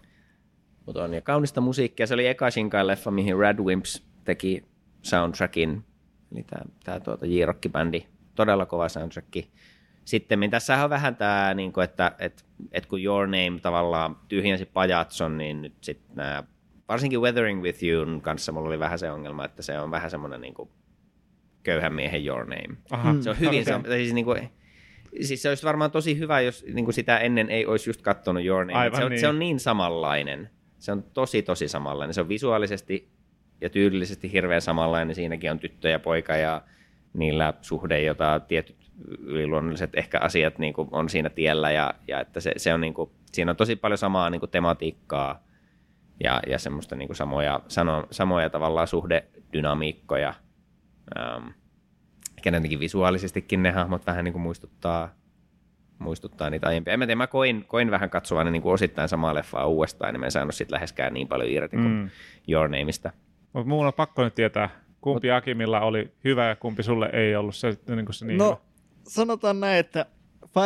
Mutta on ja kaunista musiikkia. Se oli eka Shinkai-leffa, mihin Red Wimps teki soundtrackin. Eli tämä, tämä tuota J-Rock-bändi. Todella kova soundtrack. Sitten tässä on vähän tämä, niin kuin, että, että, että kun Your Name tavallaan tyhjensi Pajatson, niin nyt sitten nämä, varsinkin Weathering With Youn kanssa mulla oli vähän se ongelma, että se on vähän semmoinen niin kuin köyhän miehen Your Name. Aha, Mm. Se on hyvin, se, on, siis, niin kuin, siis se olisi varmaan tosi hyvä, jos niin kuin sitä ennen ei olisi just katsonut Your Name. Aivan se, on, niin. se on niin samanlainen. Se on tosi, tosi samanlainen. Se on visuaalisesti ja tyylillisesti hirveän samanlainen. Siinäkin on tyttö ja poika ja niillä suhde, jota tietyt yliluonnolliset ehkä asiat niin kuin on siinä tiellä. Ja, ja että se, se on niin kuin, siinä on tosi paljon samaa niin kuin tematiikkaa ja, ja semmoista niin kuin samoja, sano, samoja tavallaan suhdedynamiikkoja. Ähm, ehkä jotenkin visuaalisestikin ne hahmot vähän niin kuin muistuttaa, muistuttaa niitä aiempia. En mä tiedä, mä koin, koin vähän katsovani niin kuin osittain samaa leffaa uudestaan, niin mä en saanut siitä läheskään niin paljon irti kuin Mm. Your Nameista. Mutta muun on pakko nyt tietää, kumpi Akimilla oli hyvä ja kumpi sulle ei ollut se, niin kuin se niin no, hyvä. sanotaan näin, että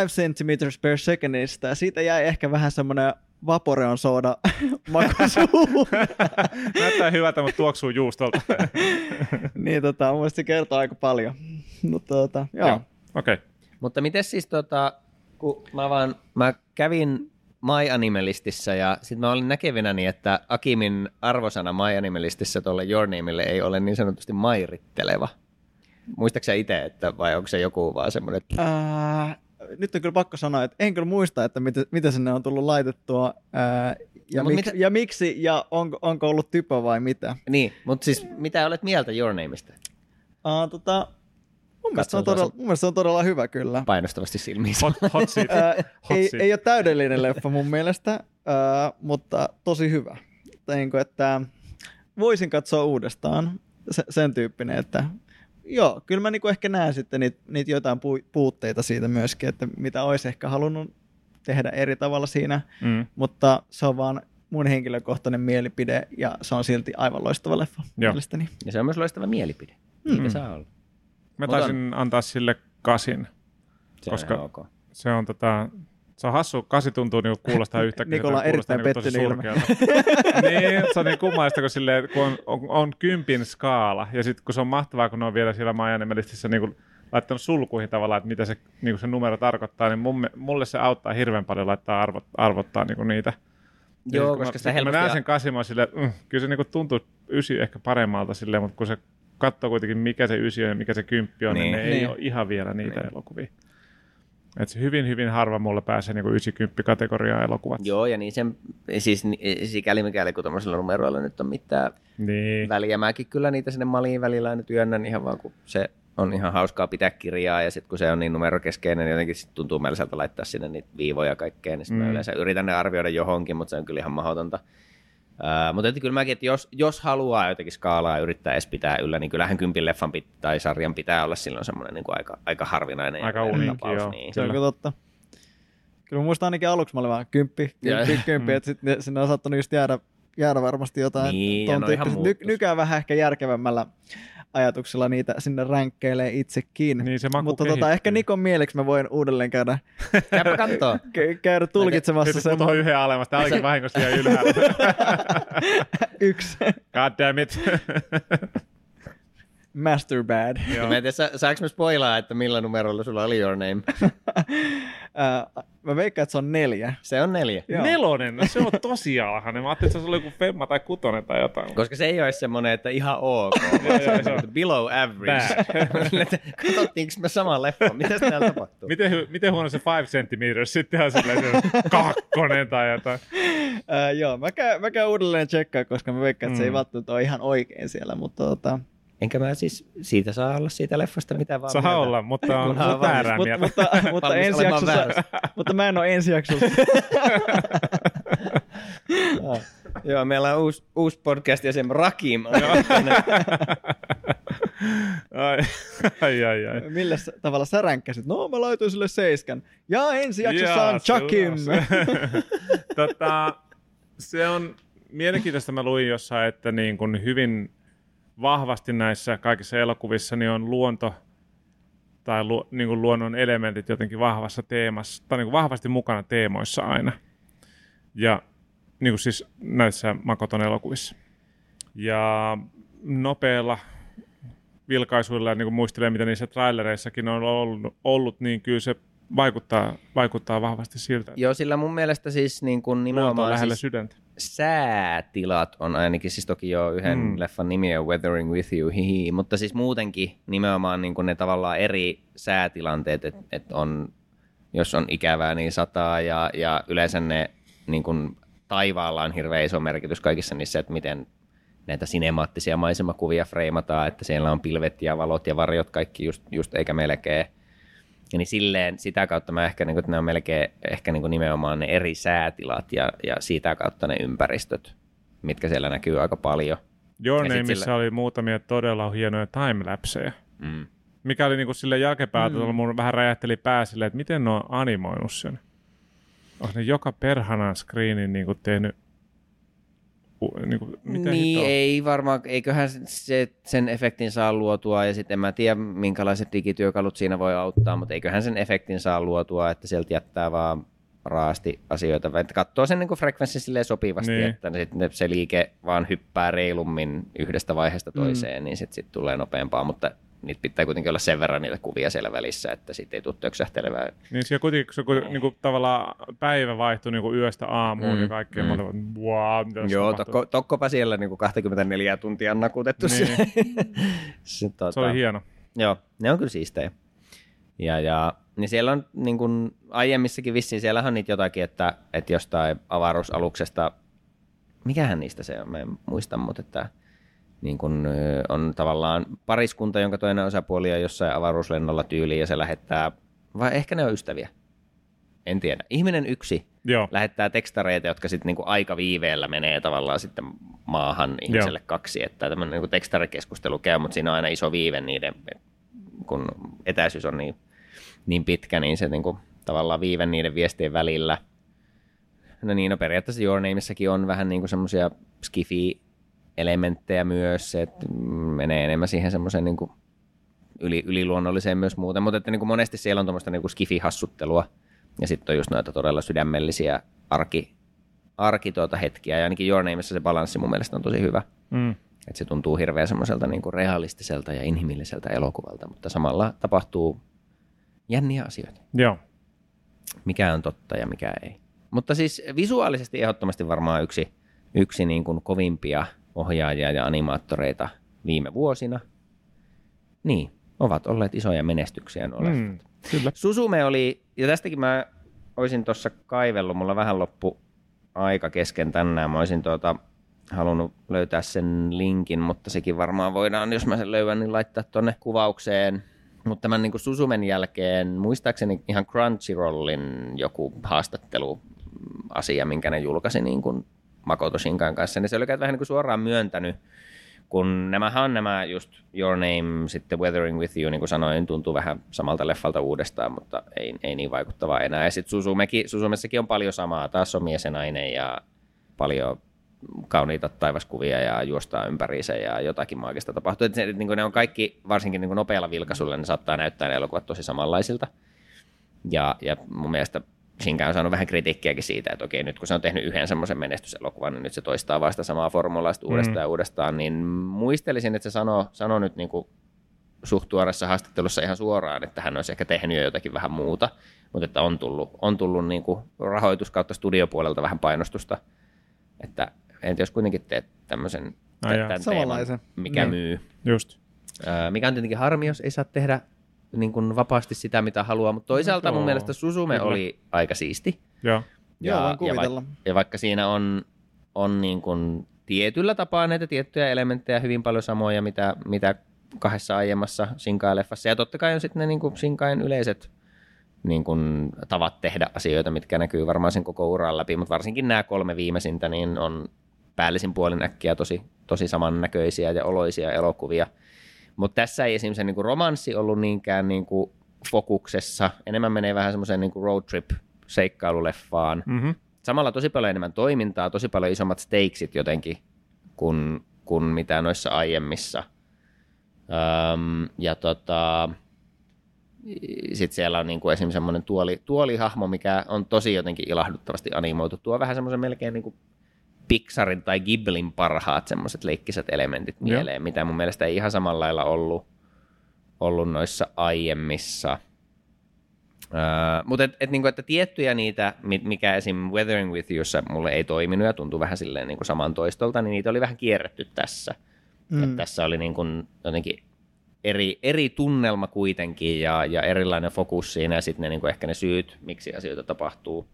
5 centimeters per secondista, ja siitä jäi ehkä vähän semmoinen Vaporeon sooda [LAUGHS] makusuuhun. [LAUGHS] Näyttää hyvältä, mutta tuoksuu juustolta. [LAUGHS] niin tota, mun mielestä se kertoo aika paljon. Mutta tota, joo. joo. Okei. Okay. Mutta miten siis tota, kun mä vaan, mä kävin My Animalistissa ja sitten mä olin näkevinäni, että Akimin arvosana My Animalistissa tuolle Your Nameille ei ole niin sanotusti mairitteleva. Muistaaksä itse, että vai onko se joku vaan semmoinen? Äh, nyt on kyllä pakko sanoa, että en kyllä muista, että miten, miten sinne on tullut laitettua äh, ja, no, mik, mitä... ja miksi ja onko, onko ollut typö vai mitä. Niin, mutta siis mitä olet mieltä Your Nameista? Uh, tota, Mun mielestä, on todella, mun mielestä on todella hyvä kyllä. Painostavasti silmiin. Hot, hot seat. Hot ei, seat. ei ole täydellinen leffa mun mielestä, mutta tosi hyvä. Niin kuin, että voisin katsoa uudestaan se, sen tyyppinen, että joo, kyllä mä niin kuin ehkä näen sitten niitä, niitä jotain puutteita siitä myöskin, että mitä olisi ehkä halunnut tehdä eri tavalla siinä, mm. mutta se on vaan mun henkilökohtainen mielipide ja se on silti aivan loistava leffa Joo. mielestäni. Ja se on myös loistava mielipide. Mm. Niitä saa olla. Mä taisin Otan... antaa sille kasin, se koska on okay. se on tota, se on hassu, kasi tuntuu niinku kuulostaa [LAUGHS] yhtäkkiä. Nikola on erittäin niinku pettynyt ilme. [LAUGHS] niin, se on niin kummallista, kun, silleen, kun on, on, on, kympin skaala, ja sitten kun se on mahtavaa, kun ne on vielä siellä Majanemelistissä niin laittanut sulkuihin tavallaan, että mitä se, niin se numero tarkoittaa, niin mun, mulle se auttaa hirveän paljon laittaa arvot, arvottaa niin niitä. Joo, koska sitä helposti... Mä näen sen kasin, silleen, mm, kyllä se niin tuntuu ysi ehkä paremmalta silleen, mutta kun se katsoo kuitenkin, mikä se ysi on ja mikä se kymppi on, niin, niin ne niin. ei ole ihan vielä niitä niin. elokuvia. Et hyvin, hyvin harva mulle pääsee niin 90 kategoriaa elokuvat. Joo, ja niin sen, siis sikäli mikäli kun tuollaisilla numeroilla nyt on mitään niin. väliä. Mäkin kyllä niitä sinne maliin välillä nyt työnnän ihan vaan, kun se on ihan hauskaa pitää kirjaa, ja sitten kun se on niin numerokeskeinen, niin jotenkin sit tuntuu mieliseltä laittaa sinne niitä viivoja ja kaikkea, niin sitten mm. mä yleensä yritän ne arvioida johonkin, mutta se on kyllä ihan mahdotonta. Uh, mutta että kyllä mäkin, että jos, jos haluaa jotenkin skaalaa ja yrittää edes pitää yllä, niin kyllähän kympin leffan pit, tai sarjan pitää olla silloin semmoinen niin kuin aika, aika harvinainen aika uniikki, tapaus. Joo. Niin. Se on kyllä totta. Kyllä muistan ainakin aluksi mä olin vaan kymppi, kymppi, [LAUGHS] kymppi että sitten sinne on saattanut just jäädä, jäädä varmasti jotain niin, ton Ny, nykään vähän ehkä järkevämmällä ajatuksella niitä sinne ränkkeilee itsekin. Niin se maku Mutta tota, ehkä Nikon mieleksi mä voin uudelleen käydä, [LAUGHS] Käypä kattoo. käydä tulkitsemassa sen. Nyt yhden alemmas. Tämä olikin vahingossa ihan ylhäällä. [LAUGHS] Yksi. God damn it. [LAUGHS] Master bad. Joo. Mä en tiedä, sa- saanko mä spoilaa, että millä numerolla sulla oli your name? uh, [LAUGHS] mä veikkaan, että se on neljä. Se on neljä. Joo. Nelonen, no se on [LAUGHS] tosi alhainen. Mä ajattelin, että se oli joku femma tai kutonen tai jotain. Koska se ei ole semmoinen, että ihan ok. [LAUGHS] se on below average. Katsottiinko me sama leffa? Mitä täällä tapahtuu? Miten, miten huono se 5 cm? Sitten ihan silleen se kakkonen tai jotain. Uh, joo, mä käyn, mä käyn uudelleen tsekkaa, koska mä veikkaan, että mm. se ei mm. välttämättä ole ihan oikein siellä, mutta tota, Enkä mä siis siitä saa olla siitä leffasta mitä vaan. Saa mieltä. olla, mutta on, on väärää Mut, mutta, mutta, ensi jaksossa, mutta mä en ole ensi jaksossa. ah. [LAUGHS] Joo, meillä on uusi, uusi podcast ja sen Rakim. [LAUGHS] ai, ai, ai, ai. Millä tavalla sä ränkkäsit? No, mä laitoin sille seiskan. Ja ensi jaksossa on Chuckim. [LAUGHS] tota, se on mielenkiintoista. Mä luin jossain, että niin kun hyvin vahvasti näissä kaikissa elokuvissa niin on luonto tai lu, niin kuin luonnon elementit jotenkin vahvassa teemassa, tai niin kuin vahvasti mukana teemoissa aina. Ja niin kuin siis näissä Makoton elokuvissa. Ja nopealla vilkaisuilla, niin kuin muistelee, mitä niissä trailereissakin on ollut, ollut niin kyllä se vaikuttaa, vaikuttaa vahvasti siltä. Joo, sillä mun mielestä siis niin kuin nimenomaan lähellä siis sydäntä. Säätilat on ainakin, siis toki jo yhden mm. leffan nimi on Weathering With You, hihi, mutta siis muutenkin nimenomaan niin kuin ne tavallaan eri säätilanteet, että et on, jos on ikävää, niin sataa ja, ja yleensä ne niin kuin taivaalla on hirveän iso merkitys kaikissa niissä, että miten näitä sinemaattisia maisemakuvia freimataan, että siellä on pilvet ja valot ja varjot kaikki just, just eikä melkein niin silleen sitä kautta mä ehkä, niin kuin, että ne on melkein ehkä niin kuin nimenomaan ne eri säätilat ja, ja sitä kautta ne ympäristöt, mitkä siellä näkyy aika paljon. Your Nameissa sille... oli muutamia todella hienoja timelapseja. Mm. Mikä oli niin kuin sille jälkeenpäältä, mm. mun vähän räjähteli pää silleen, että miten ne on animoinut sen. Onko ne joka perhanan screenin niin kuin tehnyt niin, kuin, mitä niin ei varmaan, eiköhän se, sen efektin saa luotua ja sitten en mä tiedä minkälaiset digityökalut siinä voi auttaa, mutta eiköhän sen efektin saa luotua, että sieltä jättää vaan raasti asioita, että katsoo sen niin frekvenssi sopivasti, Niin. että sit ne- se liike vaan hyppää reilummin yhdestä vaiheesta toiseen, mm. niin sitten sit tulee nopeampaa, mutta niitä pitää kuitenkin olla sen verran niitä kuvia siellä välissä, että siitä ei tule töksähtelevää. Niin siellä kuitenkin, kun se kuitenkin, niin kuin, tavallaan päivä vaihtui niin kuin yöstä aamuun Mm, ja kaikkea. mm. Olin, wow, mitä Joo, tokko, tokkopa siellä niin 24 tuntia nakutettu Niin. se. [LAUGHS] se, tota, Se oli hieno. Joo, ne on kyllä siistejä. Ja, ja niin siellä on niin kuin aiemmissakin vissiin, siellä on niitä jotakin, että, että jostain avaruusaluksesta, mikähän niistä se on, mä en muista, mutta että niin kuin, ö, on tavallaan pariskunta, jonka toinen osapuoli on jossain avaruuslennolla tyyliin ja se lähettää, vai ehkä ne on ystäviä, en tiedä. Ihminen yksi Joo, lähettää tekstareita, jotka sitten niinku aika viiveellä menee tavallaan sitten maahan ihmiselle Joo. kaksi, että tämmöinen niinku tekstarikeskustelu käy, mutta siinä on aina iso viive niiden, kun etäisyys on niin, niin pitkä, niin se niinku, tavallaan viive niiden viestien välillä. No niin, no periaatteessa Your Namessakin on vähän niinku semmoisia skifi-elementtejä myös, että menee enemmän siihen semmoiseen niinku yli, yliluonnolliseen myös muuten, mutta että niinku monesti siellä on tuommoista niinku skifi-hassuttelua, ja sitten on just noita todella sydämellisiä arki, arki tuota hetkiä, ja ainakin Your Nameissa se balanssi mun mielestä on tosi hyvä. mm. Että se tuntuu hirveän semmoiselta niin kuin realistiselta ja inhimilliseltä elokuvalta, mutta samalla tapahtuu jänniä asioita. joo. Mikä on totta ja mikä ei. Mutta siis visuaalisesti ehdottomasti varmaan yksi, yksi niin kuin kovimpia ohjaajia ja animaattoreita viime vuosina. Niin, ovat olleet isoja menestyksiä nuo. Mm. Kyllä. Susume oli, ja tästäkin mä olisin tuossa kaivellut, mulla vähän loppu aika kesken tänään, mä olisin tuota, halunnut löytää sen linkin, mutta sekin varmaan voidaan, jos mä sen löydän, niin laittaa tonne kuvaukseen. Mutta tämän niin Susumen jälkeen, muistaakseni ihan Crunchyrollin joku haastattelu asia, minkä ne julkaisi niin kuin Makoto Shinkan kanssa, niin se oli vähän niin kuin suoraan myöntänyt, kun nämähän on nämä just Your Name, sitten Weathering With You, niin kuin sanoin, tuntuu vähän samalta leffalta uudestaan, mutta ei, ei niin vaikuttavaa enää. Ja sitten Susumekin, Susumessakin on paljon samaa, taas on mies ja nainen ja paljon kauniita taivaskuvia ja juostaa ympäriinsä ja jotakin maagista tapahtuu. Et se, niin kuin ne on kaikki, varsinkin niin kuin nopealla vilkaisulla, ne saattaa näyttää ne elokuvat tosi samanlaisilta. Ja, ja mun mielestä Shinka on saanut vähän kritiikkiäkin siitä, että okei, nyt kun se on tehnyt yhden semmoisen menestyselokuvan, niin nyt se toistaa vasta samaa formulaa sitten uudestaan mm. ja uudestaan, niin muistelisin, että se sanoo, sanoo nyt niin kuin suht tuoreessa haastattelussa ihan suoraan, että hän olisi ehkä tehnyt jo jotakin vähän muuta, mutta että on tullut, on tullut niin kuin rahoitus kautta studiopuolelta vähän painostusta, että entä jos kuitenkin teet tämmöisen jaa. tämän teeman, mikä Niin. myy. Just. Ää, mikä on tietenkin harmi, jos ei saa tehdä niin kuin vapaasti sitä, mitä haluaa, mutta toisaalta Joo, mun mielestä Susume kyllä. oli aika siisti. Joo. Joo, voin ja, kuvitella. vaikka, ja vaikka siinä on, on niin kuin tietyllä tapaa näitä tiettyjä elementtejä hyvin paljon samoja, mitä, mitä kahdessa aiemmassa Shinkai-leffassa. Ja totta kai on sitten ne niin kuin Shinkain yleiset niin kuin, tavat tehdä asioita, mitkä näkyy varmaan sen koko uran läpi, mutta varsinkin nämä kolme viimeisintä niin on päällisin puolin äkkiä tosi, tosi samannäköisiä ja oloisia elokuvia. Mutta tässä ei esimerkiksi niin kuin romanssi ollut niinkään niin kuin fokuksessa. Enemmän menee vähän semmoiseen niin kuin road trip seikkailuleffaan. Mm-hmm. Samalla tosi paljon enemmän toimintaa, tosi paljon isommat stakesit jotenkin kuin, kuin mitä noissa aiemmissa. Öm, ja tota, sitten siellä on niinku esimerkiksi semmoinen tuoli, tuolihahmo, mikä on tosi jotenkin ilahduttavasti animoitu. Tuo vähän semmoisen melkein niinku Pixarin tai Ghiblin parhaat semmoiset leikkiset elementit Joo. mieleen, mitä mun mielestä ei ihan samalla lailla ollut, ollut noissa aiemmissa. Uh, mutta et, et, niinku, että tiettyjä niitä, mi- mikä esim. Weathering With Youssa mulle ei toiminut ja tuntui vähän silleen niinku saman toistolta, niin niitä oli vähän kierretty tässä. Mm. Et tässä oli niinku jotenkin eri, eri tunnelma kuitenkin ja, ja erilainen fokus siinä ja sitten ne, niinku ehkä ne syyt, miksi asioita tapahtuu.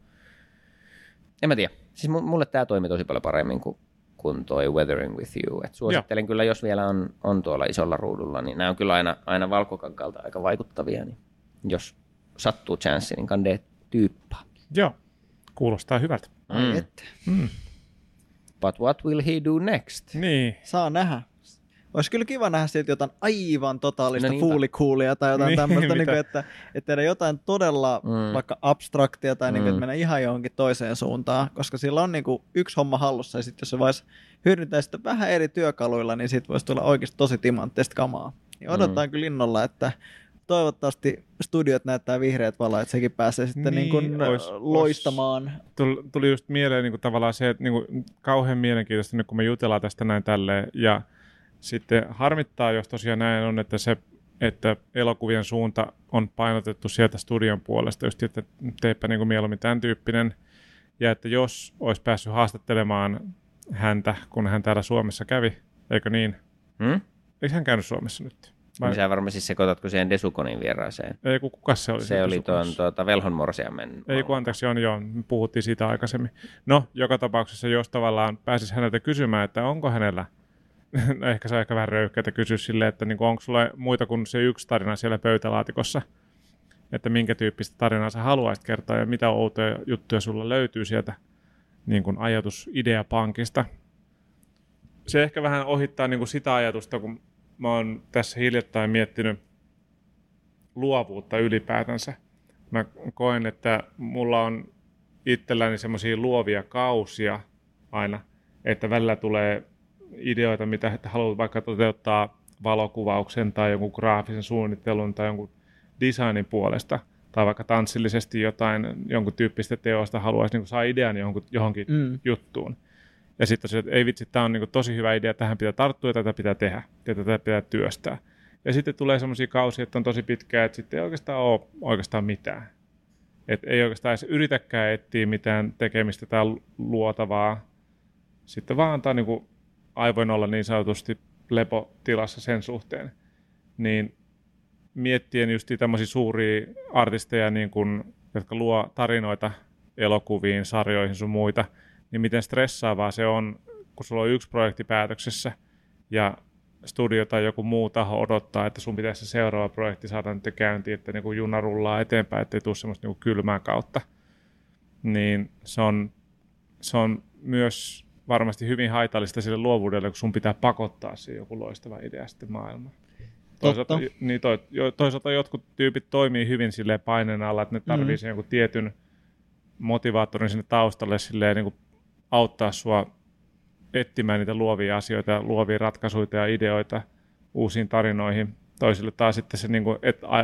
En mä tiedä. Siis mu- mulle tämä toimi tosi paljon paremmin kuin, kuin toi Weathering With You. Et suosittelen Joo. kyllä, jos vielä on, on tuolla isolla ruudulla, niin nämä on kyllä aina, aina valkokankalta aika vaikuttavia, niin jos sattuu chanssi, niin kandee tyyppaa. Joo. Kuulostaa hyvältä. Ai Mm. Mm. But what will he do next? Niin. Saa nähdä. Olisi kyllä kiva nähdä siltä jotain aivan totaalista No fuulikoolia tai jotain Niin, niin, tämmöistä, niin kuin, että, että tehdään jotain todella Mm. mm. vaikka abstraktia tai mm. niin kuin, Mm. että mennään ihan johonkin toiseen suuntaan, koska sillä on niin kuin, yksi homma hallussa ja sitten jos se voisi hyödyntää sitä vähän eri työkaluilla, niin siitä voisi tulla oikeasti tosi timanttista kamaa. Niin odotetaan mm. kyllä innolla, että toivottavasti studiot näyttää vihreät valoa, että sekin pääsee sitten niin, Niin, niin kuin ois- loistamaan. Tuli, tuli just mieleen niin kuin tavallaan se, että niin kuin, kauhean mielenkiintoista nyt kun me jutellaan tästä näin tälleen ja sitten harmittaa, jos tosiaan näin on, että se että elokuvien suunta on painotettu sieltä studion puolesta, just että teepä niin kuin mieluummin tämän tyyppinen, ja että jos olisi päässyt haastattelemaan häntä, kun hän täällä Suomessa kävi, eikö niin? Hmm? Eikö hän käynyt Suomessa nyt? Vai- Vai... Sä varmaan siis sekoitatko siihen Desukonin vieraaseen. Ei, kun kuka se oli? Se oli tuon tuota, Velhon Morsiamen. Ei kun anteeksi, on joo, me puhuttiin siitä aikaisemmin. No, joka tapauksessa, jos tavallaan pääsis häneltä kysymään, että onko hänellä, [LAUGHS] ehkä se on ehkä vähän röyhkeätä kysyä silleen, että niin onko sulla muita kuin se yksi tarina siellä pöytälaatikossa, että minkä tyyppistä tarinaa sä haluaisit kertoa ja mitä outoja juttuja sulla löytyy sieltä niin kuin ajatusideapankista. Se ehkä vähän ohittaa niin kuin sitä ajatusta, kun mä oon tässä hiljattain miettinyt luovuutta ylipäätänsä mä koen, että mulla on itselläni semmoisia luovia kausia aina, että välillä tulee ideoita, mitä haluat vaikka toteuttaa valokuvauksen tai jonkun graafisen suunnittelun tai jonkun designin puolesta, tai vaikka tanssillisesti jotain, jonkun tyyppistä teosta haluaisi niin saa idean johonkin, johonkin Mm. juttuun. Ja sitten se, että ei vitsi, tämä on niin tosi hyvä idea, tähän pitää tarttua ja tätä pitää tehdä ja tätä pitää työstää. Ja sitten tulee semmoisia kausia, että on tosi pitkää, että sitten ei oikeastaan ole oikeastaan mitään. Et ei oikeastaan edes yritäkään etsiä mitään tekemistä tai luotavaa. Sitten vaan antaa niin kuin aivoin olla niin sanotusti lepotilassa sen suhteen. Niin miettien just tämmöisiä suuria artisteja, niin kuin, jotka luo tarinoita elokuviin, sarjoihin sun muita, niin miten stressaavaa se on, kun sulla on yksi projekti päätöksessä ja studio tai joku muu taho odottaa, että sun pitäisi se seuraava projekti saada nyt käyntiin, että niin kuin juna rullaa eteenpäin, ettei tule semmoista niin kylmää kautta. Niin se on, se on myös varmasti hyvin haitallista sille luovuudelle, kun sun pitää pakottaa siihen joku loistava idea sitten maailmaan. Toisaalta, Totta. niin toi, jo, toisaalta jotkut tyypit toimii hyvin silleen paineen alla, että ne tarvii sen jonkun tietyn motivaattorin sinne taustalle silleen niin kuin auttaa sua etsimään niitä luovia asioita, luovia ratkaisuja ja ideoita uusiin tarinoihin. Toisille taas sitten se, niin kuin, että a,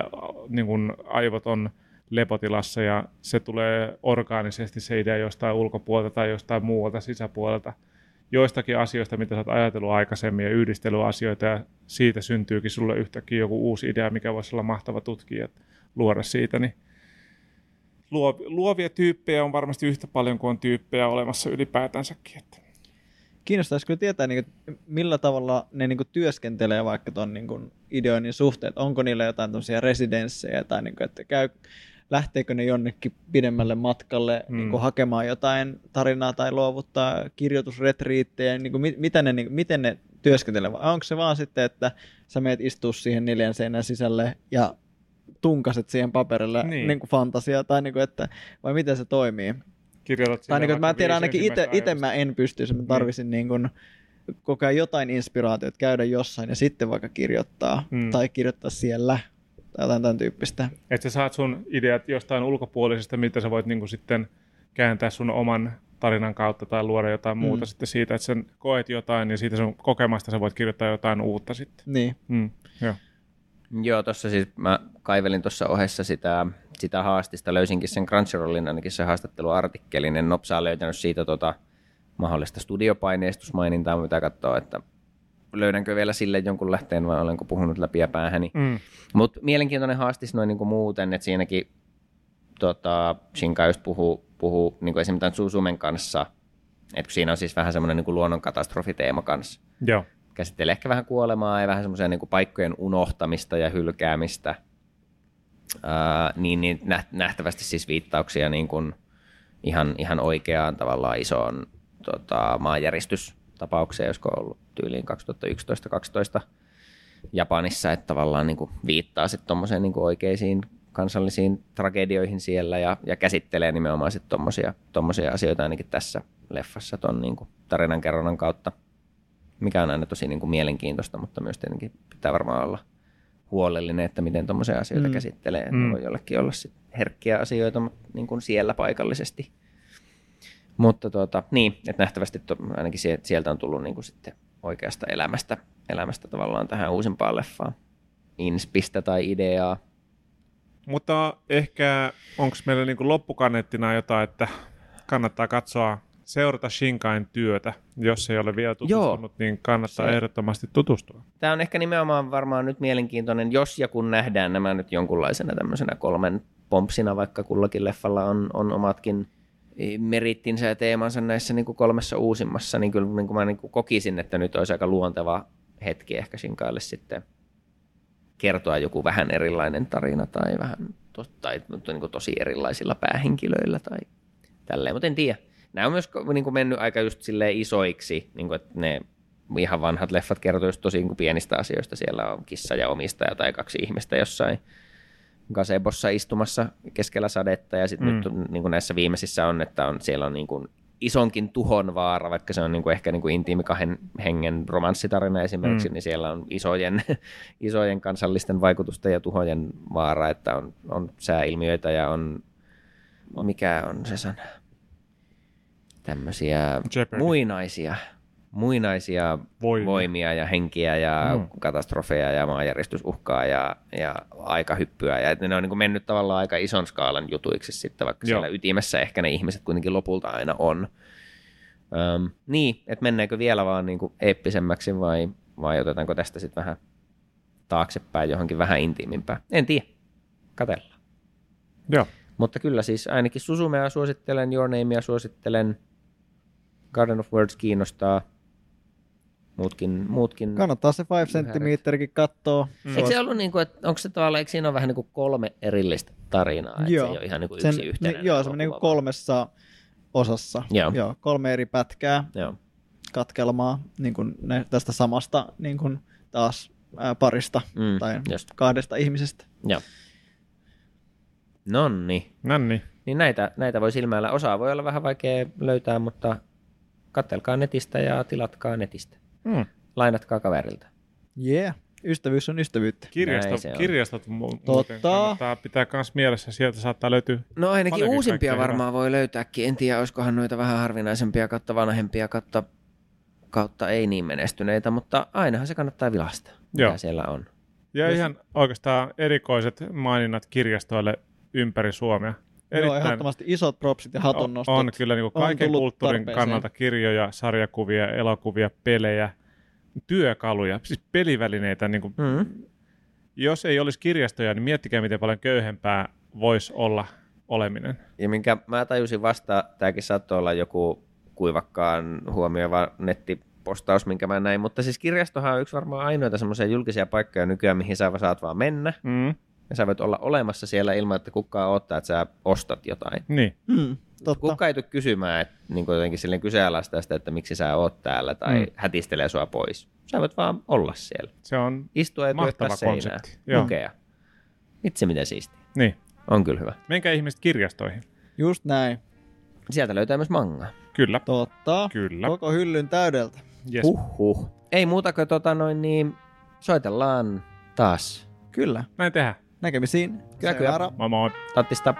niin kuin aivot on lepotilassa ja se tulee orgaanisesti se idea jostain ulkopuolelta tai jostain muualta sisäpuolelta. Joistakin asioista, mitä sä oot ajatellut aikaisemmin ja yhdistelyasioita ja siitä syntyykin sulle yhtäkkiä joku uusi idea, mikä voisi olla mahtava tutkia ja luoda siitä, niin luo- luovia tyyppejä on varmasti yhtä paljon kuin on tyyppejä olemassa ylipäätänsäkin. Kiinnostaisi kyllä tietää, niin kuin, millä tavalla ne niin kuin, työskentelee vaikka tuon niin ideoinnin suhteen. Onko niillä jotain residenssejä tai niin kuin, että käy, lähteekö ne jonnekin pidemmälle matkalle Mm. niin kuin, hakemaan jotain tarinaa tai luovuttaa kirjoitusretriittejä. Niin kuin, mit, mitä ne, niin kuin, miten ne työskentelee? Vai onko se vaan sitten, että sä meet istua siihen neljän seinän sisälle ja tunkaset siihen paperille Niin. niin. Niin kuin fantasia, tai niin kuin, että, vai miten se toimii? Kirjoitat Tai niin kuin, mä tiedän ainakin itse, mä en pystyisi, mä tarvisin niin kuin koko ajan jotain inspiraatiota, käydä jossain ja sitten vaikka kirjoittaa mm. tai kirjoittaa siellä tai jotain tämän tyyppistä. Että sä saat sun ideat jostain ulkopuolisesta, mitä sä voit niinku sitten kääntää sun oman tarinan kautta tai luoda jotain muuta Mm. sitten siitä, että sen koet jotain ja siitä sun kokemasta sä voit kirjoittaa jotain uutta sitten. Niin. Mm. Joo. Joo, tuossa siis mä kaivelin tuossa ohessa sitä, sitä haastista, löysinkin sen Crunchyrollin ainakin se haastatteluartikkelin, en nopsaa löytänyt siitä tota, mahdollista studiopaineistusmainintaa, mitä katsoa, että löydänkö vielä sille jonkun lähteen vai olenko puhunut läpi ja päähäni. Mm. Mutta mielenkiintoinen haastis noin niinku muuten, että siinäkin tota, Shinka just puhuu, puhuu niinku esimerkiksi tämän Susumen kanssa, että siinä on siis vähän semmoinen niinku luonnonkatastrofiteema kanssa. Joo. Käsittelee ehkä vähän kuolemaa ja vähän semmoisia niinku paikkojen unohtamista ja hylkäämistä. Ää, niin, niin nä- nähtävästi siis viittauksia niin kuin ihan, ihan oikeaan tavallaan isoon tota, maanjäristystapaukseen, josko on ollut tyyliin 2011-2012 Japanissa, että tavallaan niin kuin viittaa sitten tuommoiseen niin kuin oikeisiin kansallisiin tragedioihin siellä ja, ja käsittelee nimenomaan sitten tommosia, tommosia asioita ainakin tässä leffassa ton niin kuin tarinankerronnan kautta, mikä on aina tosi niin kuin mielenkiintoista, mutta myös tietenkin pitää varmaan olla huolellinen, että miten tuommoisia asioita mm. Käsittelee. Mm. voi jollekin olla sit herkkiä asioita mutta niin kuin siellä paikallisesti. Mutta tuota, niin, että nähtävästi to, ainakin sie- sieltä on tullut niin kuin sitten oikeasta elämästä, elämästä tavallaan tähän uusimpaan leffaan inspistä tai ideaa. Mutta ehkä onko meillä niinku loppukaneettina jotain, että kannattaa katsoa, seurata Shinkain työtä. Jos ei ole vielä tutustunut, niin kannattaa Se- ehdottomasti tutustua. Tämä on ehkä nimenomaan varmaan nyt mielenkiintoinen, jos ja kun nähdään nämä nyt jonkunlaisena tämmöisenä kolmen pompsina, vaikka kullakin leffalla on, on omatkin merittinsä ja teemansa näissä niin kuin kolmessa uusimmassa, niin kyllä niin kuin mä niin kuin kokisin, että nyt olisi aika luonteva hetki ehkä Shinkaille sitten kertoa joku vähän erilainen tarina tai vähän to, tai niin kuin tosi erilaisilla päähenkilöillä tai tälleen, mutta en tiedä. Nämä on myös niin kuin mennyt aika just isoiksi, niin kuin, että ne ihan vanhat leffat kertoo just tosi niin kuin pienistä asioista. Siellä on kissa ja omistaja tai kaksi ihmistä jossain gazebossa istumassa keskellä sadetta ja sitten Mm. nyt niin kuin näissä viimeisissä on, että on, siellä on niin kuin isonkin tuhon vaara, vaikka se on niin kuin ehkä niin kuin intiimi kahden hengen romanssitarina esimerkiksi, mm. niin siellä on isojen, [LAUGHS] isojen kansallisten vaikutusten ja tuhojen vaara, että on, on sääilmiöitä ja on, mikä on se sana, tämmöisiä Jeopardy. muinaisia, muinaisia Voimia. voimia ja henkiä ja Mm. katastrofeja ja maanjäristysuhkaa ja, ja aikahyppyä. Ja ne on niin kuin mennyt tavallaan aika ison skaalan jutuiksi sitten, vaikka Joo. siellä ytimessä ehkä ne ihmiset kuitenkin lopulta aina on. Öm, niin, että mennäänkö vielä vaan niin kuin eeppisemmäksi vai, vai otetaanko tästä sitten vähän taaksepäin johonkin vähän intiimimpään? En tiedä. Katellaan. Joo. Mutta kyllä siis ainakin Susumea suosittelen, Your Namea suosittelen, Garden of Words kiinnostaa, muutkin, muutkin. Kannattaa se 5 senttimetrikin katsoa. Mm. Eikö se ollut niin kuin, että onko se tavallaan, eikö siinä ole vähän niin kuin kolme erillistä tarinaa, että Joo. se ei ole ihan niin kuin Sen, yksi yhtenäinen niin, joo, se on niin vaan- kolmessa osassa. Joo. joo. kolme eri pätkää Joo. katkelmaa niin kuin ne, tästä samasta niin kuin taas ää, parista Mm, tai just. kahdesta ihmisestä. Joo. Nonni. Nänni. Niin näitä, näitä voi silmäillä. Osaa voi olla vähän vaikea löytää, mutta kattelkaa netistä ja tilatkaa netistä. Mm. Lainatkaa kaverilta. Yeah, ystävyys on ystävyyttä. Kirjasto, se on. kirjastot mu- muuten Totta. kannattaa pitää myös mielessä. Sieltä saattaa löytyä No ainakin uusimpia kaikkea varmaan voi löytääkin. En tiedä, olisikohan noita vähän harvinaisempia kautta vanhempia kautta, kautta ei niin menestyneitä, mutta ainahan se kannattaa vilastaa, mitä Joo. siellä on. Ja Jos- ihan oikeastaan erikoiset maininnat kirjastoille ympäri Suomea. Joo, ehdottomasti isot propsit ja hatunnostot. on kyllä niin kuin on kaiken tullut kulttuurin tarpeeseen. kannalta kirjoja, sarjakuvia, elokuvia, pelejä, työkaluja, siis pelivälineitä. Niin kuin, Mm. jos ei olisi kirjastoja, niin miettikää, miten paljon köyhempää voisi olla oleminen. Ja minkä mä tajusin vasta, tämäkin saattoi olla joku kuivakkaan huomioiva nettipostaus, minkä mä näin, mutta siis kirjastohan on yksi varmaan ainoita semmoisia julkisia paikkoja nykyään, mihin sä saat vaan mennä, Mm. Ja sä voit olla olemassa siellä ilman, että kukaan odottaa, että sä ostat jotain. Niin, Mm, totta. Kuka ei tule kysymään, että niin jotenkin silleen kyseenalaistaa sitä, että miksi sä oot täällä tai Mm. hätistelee sua pois. Sä voit vaan olla siellä. se on Istua ja Mahtava konsepti. Lukea. Itse mitä siistiä. niin. On kyllä hyvä. Menkää ihmiset kirjastoihin. Just näin. Sieltä löytää myös mangaa. Kyllä, Totta. kyllä. Koko hyllyn täydeltä. Yes. Huhhuh. Ei muuta kuin tota noin niin, soitellaan taas. Kyllä. Näin tehdään. Näkemisiin. Kyllä, kyllä. Moi moi. Tattista.